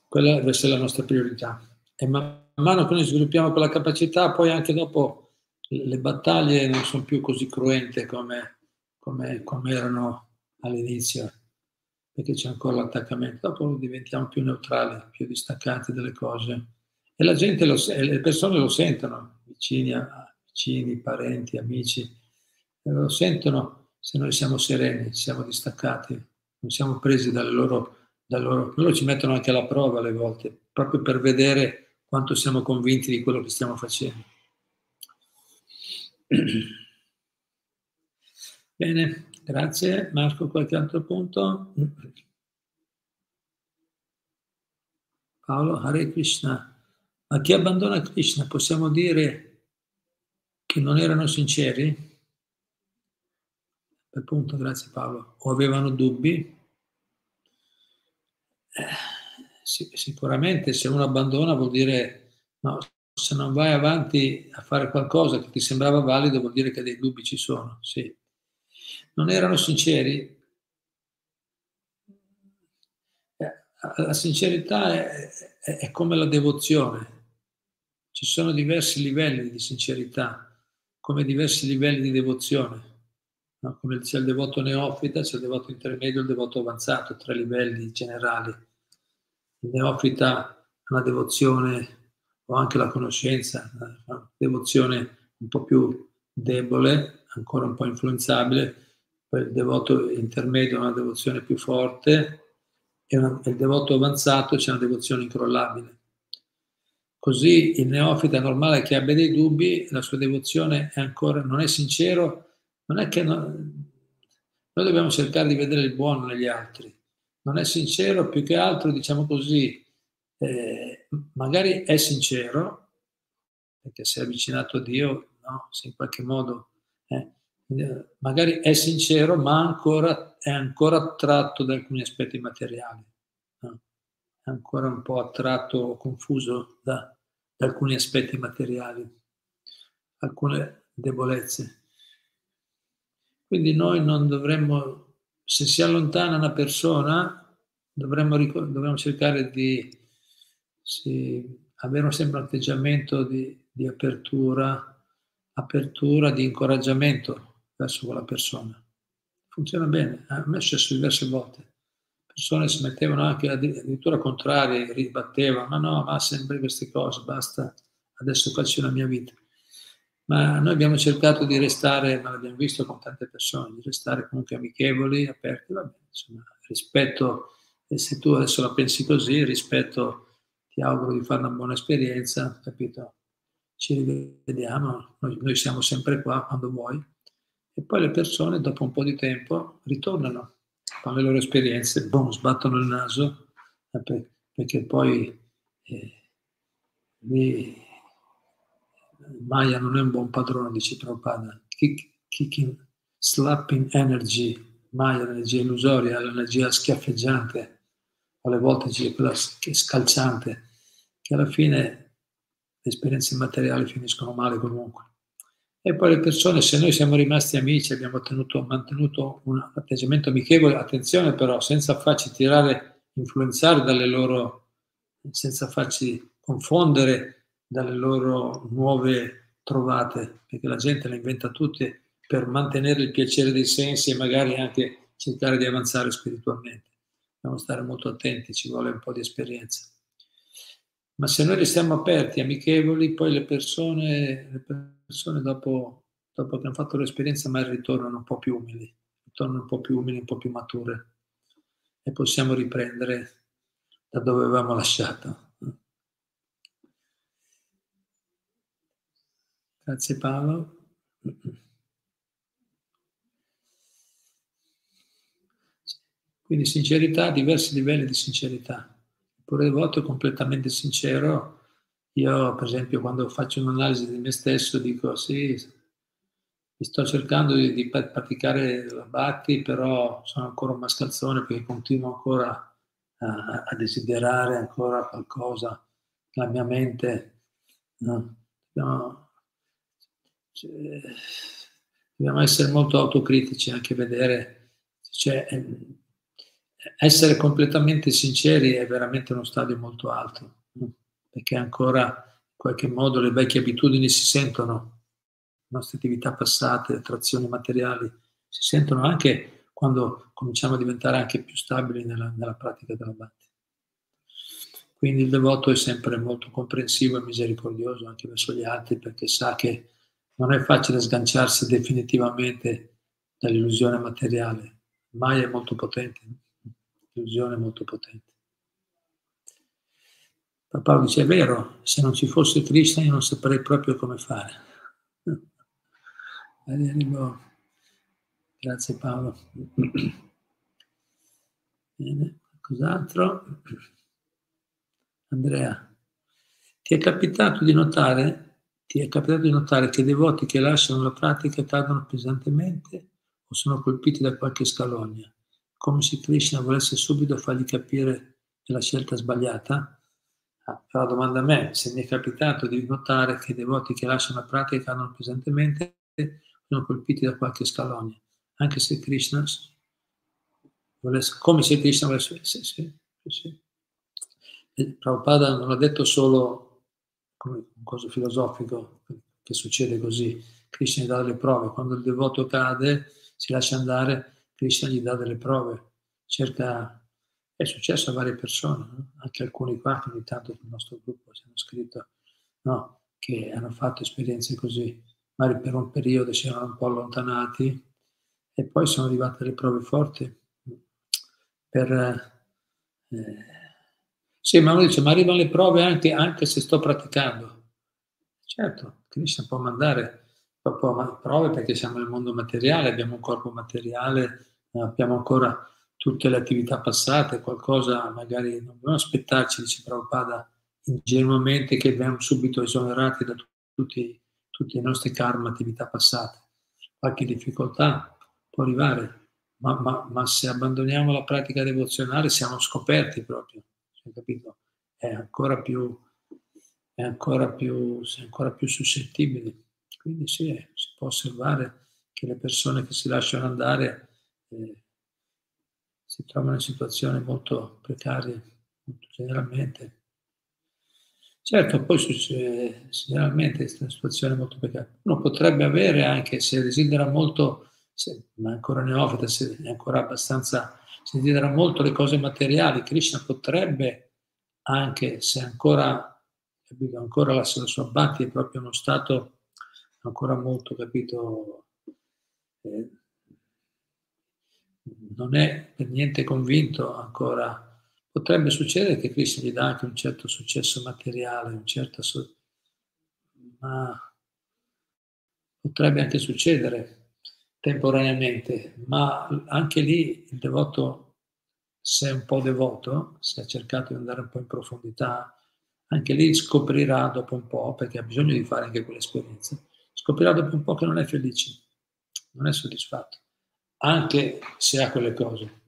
S1: Quella deve essere la nostra priorità. E man mano che noi sviluppiamo quella capacità, poi anche dopo le battaglie non sono più così cruente come come, come erano all'inizio, perché c'è ancora l'attaccamento. Dopo diventiamo più neutrali, più distaccati dalle cose. E la gente, lo, le persone lo sentono, vicini, vicini, parenti, amici, lo sentono se noi siamo sereni, siamo distaccati, non siamo presi dalle loro, dalle loro... Loro ci mettono anche alla prova alle volte, proprio per vedere quanto siamo convinti di quello che stiamo facendo. Bene, grazie. Marco, qualche altro punto? Paolo, Hare Krishna. Ma chi abbandona Krishna possiamo dire che non erano sinceri? Appunto, grazie Paolo. O avevano dubbi? Eh, sicuramente se uno abbandona vuol dire no, se non vai avanti a fare qualcosa che ti sembrava valido vuol dire che dei dubbi ci sono, sì non erano sinceri. Eh, la sincerità è, è, è come la devozione. Ci sono diversi livelli di sincerità, come diversi livelli di devozione. No? Come c'è il devoto neofita, c'è il devoto intermedio il devoto avanzato, tre livelli generali. Neofita una devozione o anche la conoscenza, una devozione un po' più debole, ancora un po' influenzabile, il devoto intermedio ha una devozione più forte e, il devoto avanzato c'è una devozione incrollabile. Così il neofita normale che abbia dei dubbi, la sua devozione è ancora, non è sincero, non è che non, noi dobbiamo cercare di vedere il buono negli altri. Non è sincero, più che altro, diciamo così, eh, magari è sincero, perché si è avvicinato a Dio, no? se in qualche modo eh, magari è sincero, ma ancora, è ancora attratto da alcuni aspetti materiali, no? è ancora un po' attratto o confuso da, da alcuni aspetti materiali, alcune debolezze. Quindi noi non dovremmo, se si allontana una persona, dovremmo, dovremmo cercare di sì, avere sempre un atteggiamento di, di apertura, apertura, di incoraggiamento verso quella persona. Funziona bene, a me è successo diverse volte. Persone si mettevano anche addirittura contrarie, ribattevano, ma no, ma sempre queste cose, basta, adesso faccio la mia vita. Ma noi abbiamo cercato di restare, ma l'abbiamo visto con tante persone, di restare comunque amichevoli, aperti, va bene, insomma, rispetto, e se tu adesso la pensi così, rispetto, ti auguro di fare una buona esperienza, capito? ci rivediamo, noi, noi siamo sempre qua quando vuoi. E poi le persone dopo un po' di tempo ritornano, fanno le loro esperienze, boom, sbattono il naso, eh, perché poi eh, Maya non è un buon padrone, dice Prabhupada. Kicking, slapping energy, Maya, l'energia illusoria, l'energia schiaffeggiante, alle volte c'è quella scalciante, che alla fine le esperienze materiali finiscono male comunque. E poi le persone, se noi siamo rimasti amici, abbiamo tenuto, mantenuto un atteggiamento amichevole, attenzione però, senza farci tirare, influenzare dalle loro, senza farci confondere dalle loro nuove trovate, perché la gente le inventa tutte per mantenere il piacere dei sensi e magari anche cercare di avanzare spiritualmente. Dobbiamo stare molto attenti, ci vuole un po' di esperienza. Ma se noi restiamo aperti, amichevoli, poi le persone, le persone dopo, dopo che hanno fatto l'esperienza magari ritornano un po' più umili, ritornano un po' più umili, un po' più mature e possiamo riprendere da dove avevamo lasciato. Grazie Paolo. Quindi sincerità, diversi livelli di sincerità. Pure devoto è completamente sincero. Io, per esempio, quando faccio un'analisi di me stesso, dico sì, sto cercando di, di praticare la batti, però sono ancora un mascalzone perché continuo ancora a, a desiderare ancora qualcosa. La mia mente, no? dobbiamo, cioè, dobbiamo essere molto autocritici, anche vedere, cioè, essere completamente sinceri è veramente uno stadio molto alto, perché ancora in qualche modo le vecchie abitudini si sentono, le nostre attività passate, le attrazioni materiali, si sentono anche quando cominciamo a diventare anche più stabili nella, nella pratica della bhakti. Quindi il devoto è sempre molto comprensivo e misericordioso anche verso gli altri perché sa che non è facile sganciarsi definitivamente dall'illusione materiale. Mai è molto potente illusione molto potente. Paolo dice, è vero, se non ci fosse Krishna io non saprei proprio come fare. Grazie Paolo. Bene, cos'altro? Andrea, ti è capitato di notare, ti è capitato di notare che i devoti che lasciano la pratica cadono pesantemente o sono colpiti da qualche scalogna? come se Krishna volesse subito fargli capire che la scelta è sbagliata? Ah, la domanda a me, se mi è capitato di notare che i devoti che lasciano la pratica cadono pesantemente sono colpiti da qualche scalogna, anche se Krishna volesse, come se Krishna volesse, sì, sì, sì. E Prabhupada non ha detto solo come un coso filosofico che succede così, Krishna dà delle prove, quando il devoto cade si lascia andare Krishna gli dà delle prove, cerca, è successo a varie persone, no? anche alcuni qua che ogni tanto nel nostro gruppo ci hanno scritto, no? che hanno fatto esperienze così, magari per un periodo si erano un po' allontanati e poi sono arrivate le prove forti per... Eh, sì, ma uno dice, ma arrivano le prove anche, anche se sto praticando. Certo, Krishna può mandare proprio prove perché siamo nel mondo materiale, abbiamo un corpo materiale, abbiamo ancora tutte le attività passate, qualcosa magari non dobbiamo aspettarci, dice Prabhupada, ingenuamente che veniamo subito esonerati da tutti, tutti i nostri karma, attività passate. Qualche difficoltà può arrivare, ma, ma, ma se abbandoniamo la pratica devozionale siamo scoperti proprio, capito? È ancora più, è ancora più, è ancora più suscettibili. Quindi sì, si può osservare che le persone che si lasciano andare eh, si trovano in situazioni molto precarie, molto generalmente. Certo, poi succede, generalmente è una situazione molto precaria. Uno potrebbe avere anche, se desidera molto, se, ma ancora neofita, se è ancora abbastanza, se desidera molto le cose materiali, Krishna potrebbe anche, se ancora, capito, ancora la, la sua bhakti è proprio uno stato ancora molto, capito, eh, non è per niente convinto ancora. Potrebbe succedere che Cristo gli dà anche un certo successo materiale, un certo, ma potrebbe anche succedere temporaneamente, ma anche lì il devoto, se è un po' devoto, se ha cercato di andare un po' in profondità, anche lì scoprirà dopo un po', perché ha bisogno di fare anche quell'esperienza, scoprirà dopo un po' che non è felice, non è soddisfatto, anche se ha quelle cose.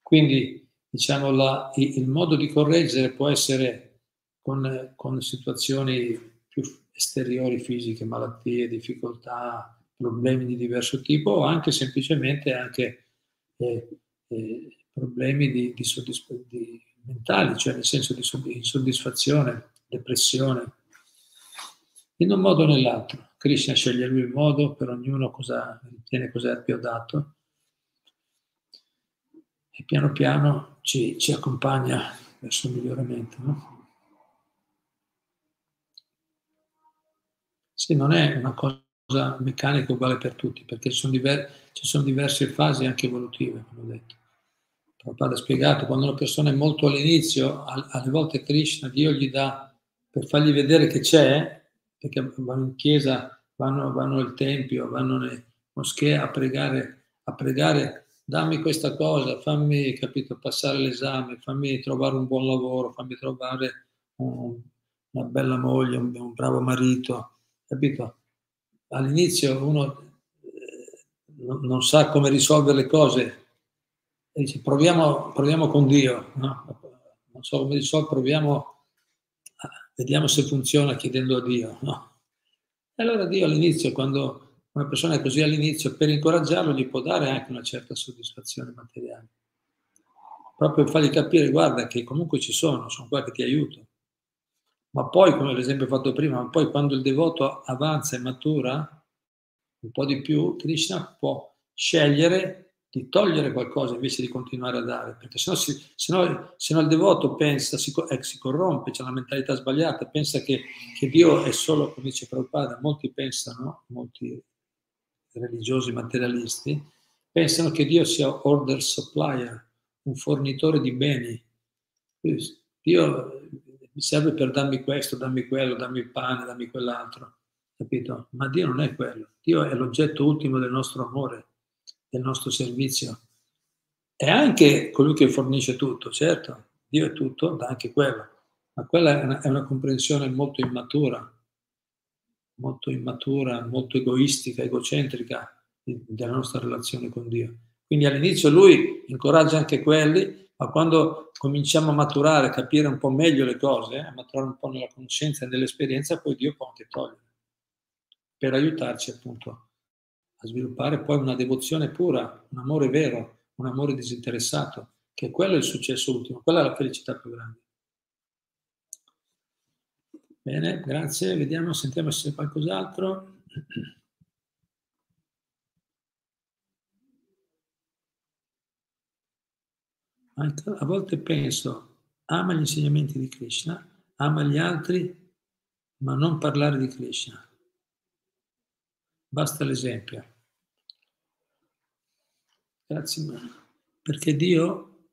S1: Quindi, diciamo, la, il modo di correggere può essere con, con situazioni più esteriori, fisiche, malattie, difficoltà, problemi di diverso tipo, o anche semplicemente anche eh, eh, problemi di, di, soddisf- di mentali, cioè nel senso di insoddisfazione, depressione, in un modo o nell'altro. Krishna sceglie lui il modo, per ognuno cosa ritiene cos'è più adatto e piano piano ci, ci accompagna verso il miglioramento. No? Sì, non è una cosa meccanica uguale per tutti, perché ci sono, diver- ci sono diverse fasi anche evolutive, come ho detto. Prabhupada ha spiegato, quando una persona è molto all'inizio, alle volte Krishna, Dio gli dà, per fargli vedere che c'è, perché vanno in chiesa, vanno, vanno al tempio, vanno nelle moschee a pregare, a pregare, dammi questa cosa, fammi, capito, passare l'esame, fammi trovare un buon lavoro, fammi trovare un, una bella moglie, un, un bravo marito, capito? All'inizio uno eh, non, sa come risolvere le cose, e dice proviamo, proviamo con Dio, no? non so come risolvere, proviamo, vediamo se funziona chiedendo a Dio. No? E allora Dio all'inizio, quando una persona è così all'inizio, per incoraggiarlo gli può dare anche una certa soddisfazione materiale. Proprio fargli capire, guarda che comunque ci sono, sono qua che ti aiuto. Ma poi, come l'esempio fatto prima, ma poi quando il devoto avanza e matura un po' di più, Krishna può scegliere di togliere qualcosa invece di continuare a dare, perché sennò, si, sennò, sennò il devoto pensa, si, eh, si corrompe, c'è una mentalità sbagliata, pensa che, che, Dio è solo, come dice Prabhupada, molti pensano, molti religiosi materialisti, pensano che Dio sia order supplier, un fornitore di beni. Dio mi serve per darmi questo, dammi quello, dammi il pane, dammi quell'altro, capito? Ma Dio non è quello, Dio è l'oggetto ultimo del nostro amore del nostro servizio. È anche colui che fornisce tutto, certo, Dio è tutto, dà anche quello, ma quella è una, è una comprensione molto immatura, molto immatura, molto egoistica, egocentrica della nostra relazione con Dio. Quindi all'inizio lui incoraggia anche quelli, ma quando cominciamo a maturare, a capire un po' meglio le cose, a maturare un po' nella conoscenza e nell'esperienza, poi Dio può anche togliere, per aiutarci appunto a sviluppare poi una devozione pura, un amore vero, un amore disinteressato, che quello è il successo ultimo, quella è la felicità più grande. Bene, grazie, vediamo, sentiamo se c'è qualcos'altro. A volte penso, ama gli insegnamenti di Krishna, ama gli altri, ma non parlare di Krishna. Basta l'esempio. Grazie, perché Dio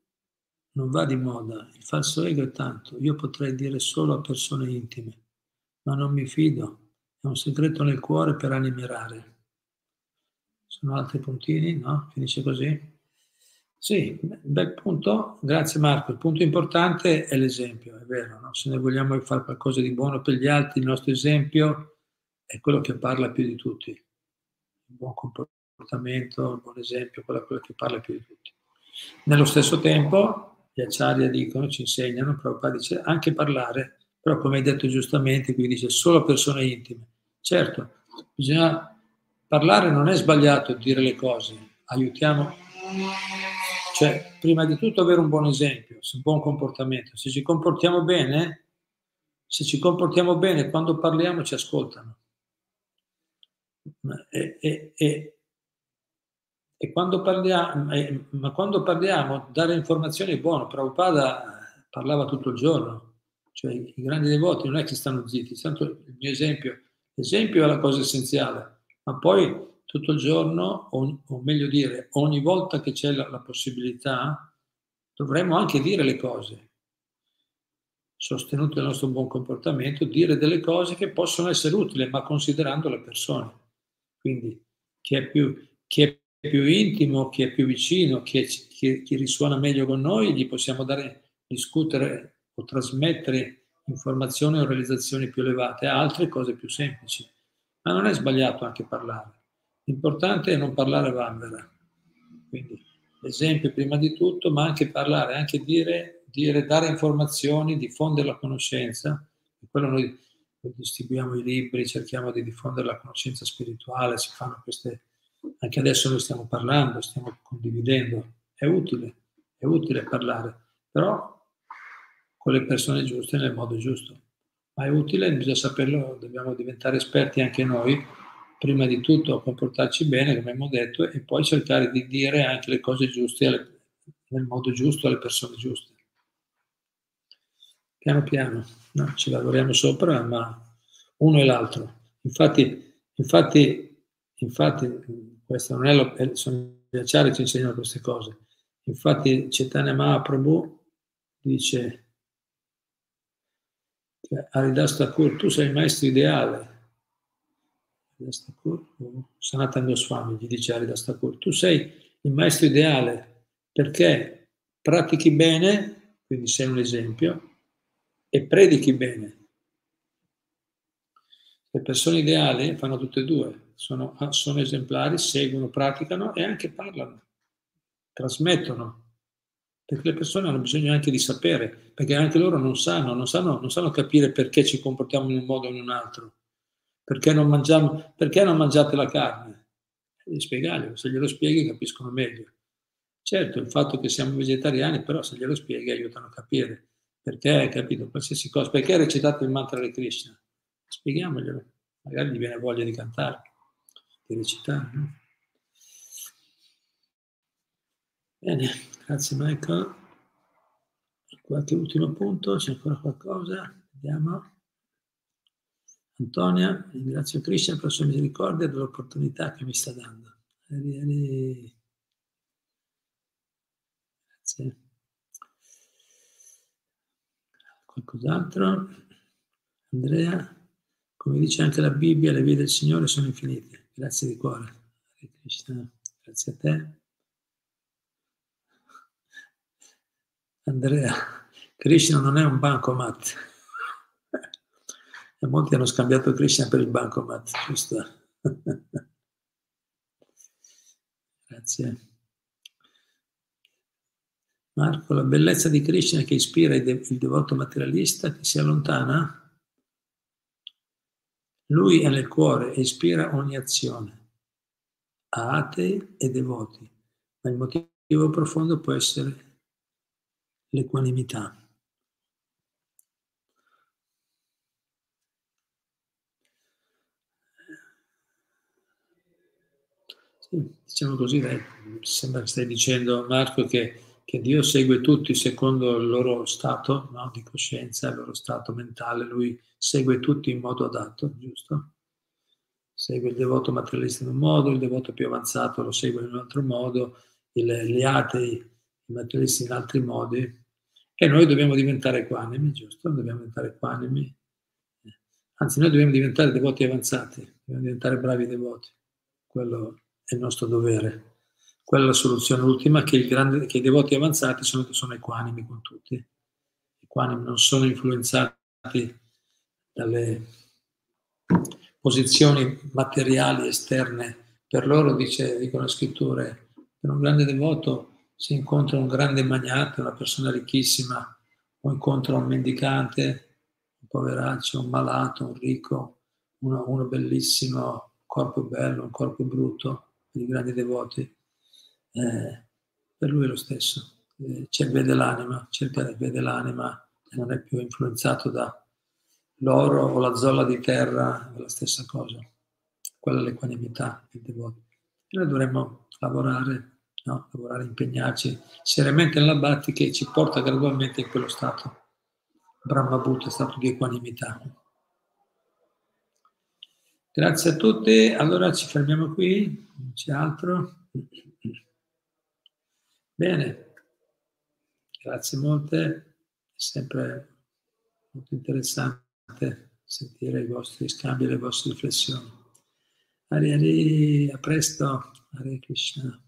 S1: non va di moda, il falso ego è tanto, io potrei dire solo a persone intime, ma non mi fido, è un segreto nel cuore per animerare. Sono altri puntini? No? Finisce così? Sì, bel punto, grazie Marco. Il punto importante è l'esempio, è vero, no? se noi vogliamo fare qualcosa di buono per gli altri, il nostro esempio è quello che parla più di tutti un buon comportamento, un buon esempio, quello, quello che parla più di tutti. Nello stesso tempo, gli acciaria dicono, ci insegnano, Prabhupada dice anche parlare, però come hai detto giustamente, qui dice solo persone intime. Certo, bisogna parlare, non è sbagliato dire le cose, aiutiamo, cioè prima di tutto avere un buon esempio, un buon comportamento. Se ci comportiamo bene, se ci comportiamo bene, quando parliamo ci ascoltano. E, e, e, e quando parliamo, ma quando parliamo, dare informazioni è buono. Prabhupada parlava tutto il giorno, cioè i grandi devoti non è che stanno zitti, tanto il mio esempio, l'esempio è la cosa essenziale, ma poi tutto il giorno, o, o meglio dire, ogni volta che c'è la, la possibilità, dovremmo anche dire le cose. sostenuto il nostro buon comportamento, dire delle cose che possono essere utili, ma considerando le persone. Quindi chi è più, chi è più intimo, chi è più vicino, chi, è, chi, chi risuona meglio con noi, gli possiamo dare, discutere o trasmettere informazioni o realizzazioni più elevate, altre cose più semplici. Ma non è sbagliato anche parlare. L'importante è non parlare vanvera. Quindi l'esempio prima di tutto, ma anche parlare, anche dire, dire dare informazioni, diffondere la conoscenza. E quello noi distribuiamo i libri, cerchiamo di diffondere la conoscenza spirituale, si fanno queste... Anche adesso noi stiamo parlando, stiamo condividendo. È utile, è utile parlare, però con le persone giuste nel modo giusto. Ma è utile, bisogna saperlo, dobbiamo diventare esperti anche noi, prima di tutto comportarci bene, come abbiamo detto, e poi cercare di dire anche le cose giuste alle, nel modo giusto alle persone giuste. Piano piano, no? ci lavoriamo sopra, ma uno e l'altro. Infatti, infatti, infatti questo non è lo, sono gli acciari ci insegnano queste cose. Infatti Chaitanya Mahaprabhu dice Thakur, tu sei il maestro ideale. Sanatan Goswami gli dice Haridas Thakur, tu sei il maestro ideale perché pratichi bene, quindi sei un esempio, e predichi bene. Le persone ideali fanno tutte e due, sono, sono esemplari, seguono, praticano e anche parlano, trasmettono perché le persone hanno bisogno anche di sapere, perché anche loro non sanno, non sanno, non sanno capire perché ci comportiamo in un modo o in un altro, perché non, mangiamo, perché non mangiate la carne. Devi spiegarglielo, se glielo spieghi capiscono meglio. Certo, il fatto che siamo vegetariani, però se glielo spieghi aiutano a capire perché, capito, qualsiasi cosa, perché hai recitato il mantra di Krishna? Spieghiamoglielo, magari gli viene voglia di cantare, di recitare. No? Bene, grazie Michael. Qualche ultimo punto, c'è ancora qualcosa? Vediamo. Antonia, ringrazio Cristian per la sua misericordia e dell'opportunità che mi sta dando. Grazie. Qualcos'altro? Andrea, come dice anche la Bibbia, le vie del Signore sono infinite. Grazie di cuore. Grazie a te. Andrea, Krishna non è un bancomat. E molti hanno scambiato Krishna per il bancomat, giusto? Grazie. Marco, la bellezza di Krishna che ispira il devoto materialista che si allontana? Lui è nel cuore e ispira ogni azione, a atei e devoti, ma il motivo profondo può essere l'equanimità. Sì, diciamo così, dai, sembra che stai dicendo Marco che, che, Dio segue tutti secondo il loro stato no, di coscienza, il loro stato mentale, lui segue tutti in modo adatto, giusto? Segue il devoto materialista in un modo, il devoto più avanzato lo segue in un altro modo, il, gli atei, i materialisti in altri modi, e noi dobbiamo diventare equanimi, giusto? Dobbiamo diventare equanimi. Anzi, noi dobbiamo diventare devoti avanzati, dobbiamo diventare bravi devoti. Quello è il nostro dovere. Quella è la soluzione ultima, che, grande, che i devoti avanzati sono, sono equanimi con tutti. Equanimi non sono influenzati dalle posizioni materiali esterne. Per loro, dice, dicono le scritture, per un grande devoto se incontra un grande magnate, una persona ricchissima, o incontra un mendicante, un poveraccio, un malato, un ricco, uno, uno bellissimo, un corpo bello, un corpo brutto, i grandi devoti, eh, per lui è lo stesso. Eh, c'è vede l'anima, cerca vede l'anima e non è più influenzato da l'oro o la zolla di terra, è la stessa cosa. Quella è l'equanimità del devoto. E noi dovremmo lavorare no? lavorare, impegnarci seriamente nella Bhakti che ci porta gradualmente in quello stato. Brahma Buddha, stato di equanimità. Grazie a tutti, allora ci fermiamo qui, non c'è altro. Bene, grazie molte, è sempre molto interessante sentire i vostri scambi e le vostre riflessioni. Hari Hari, a presto, Hare Krishna.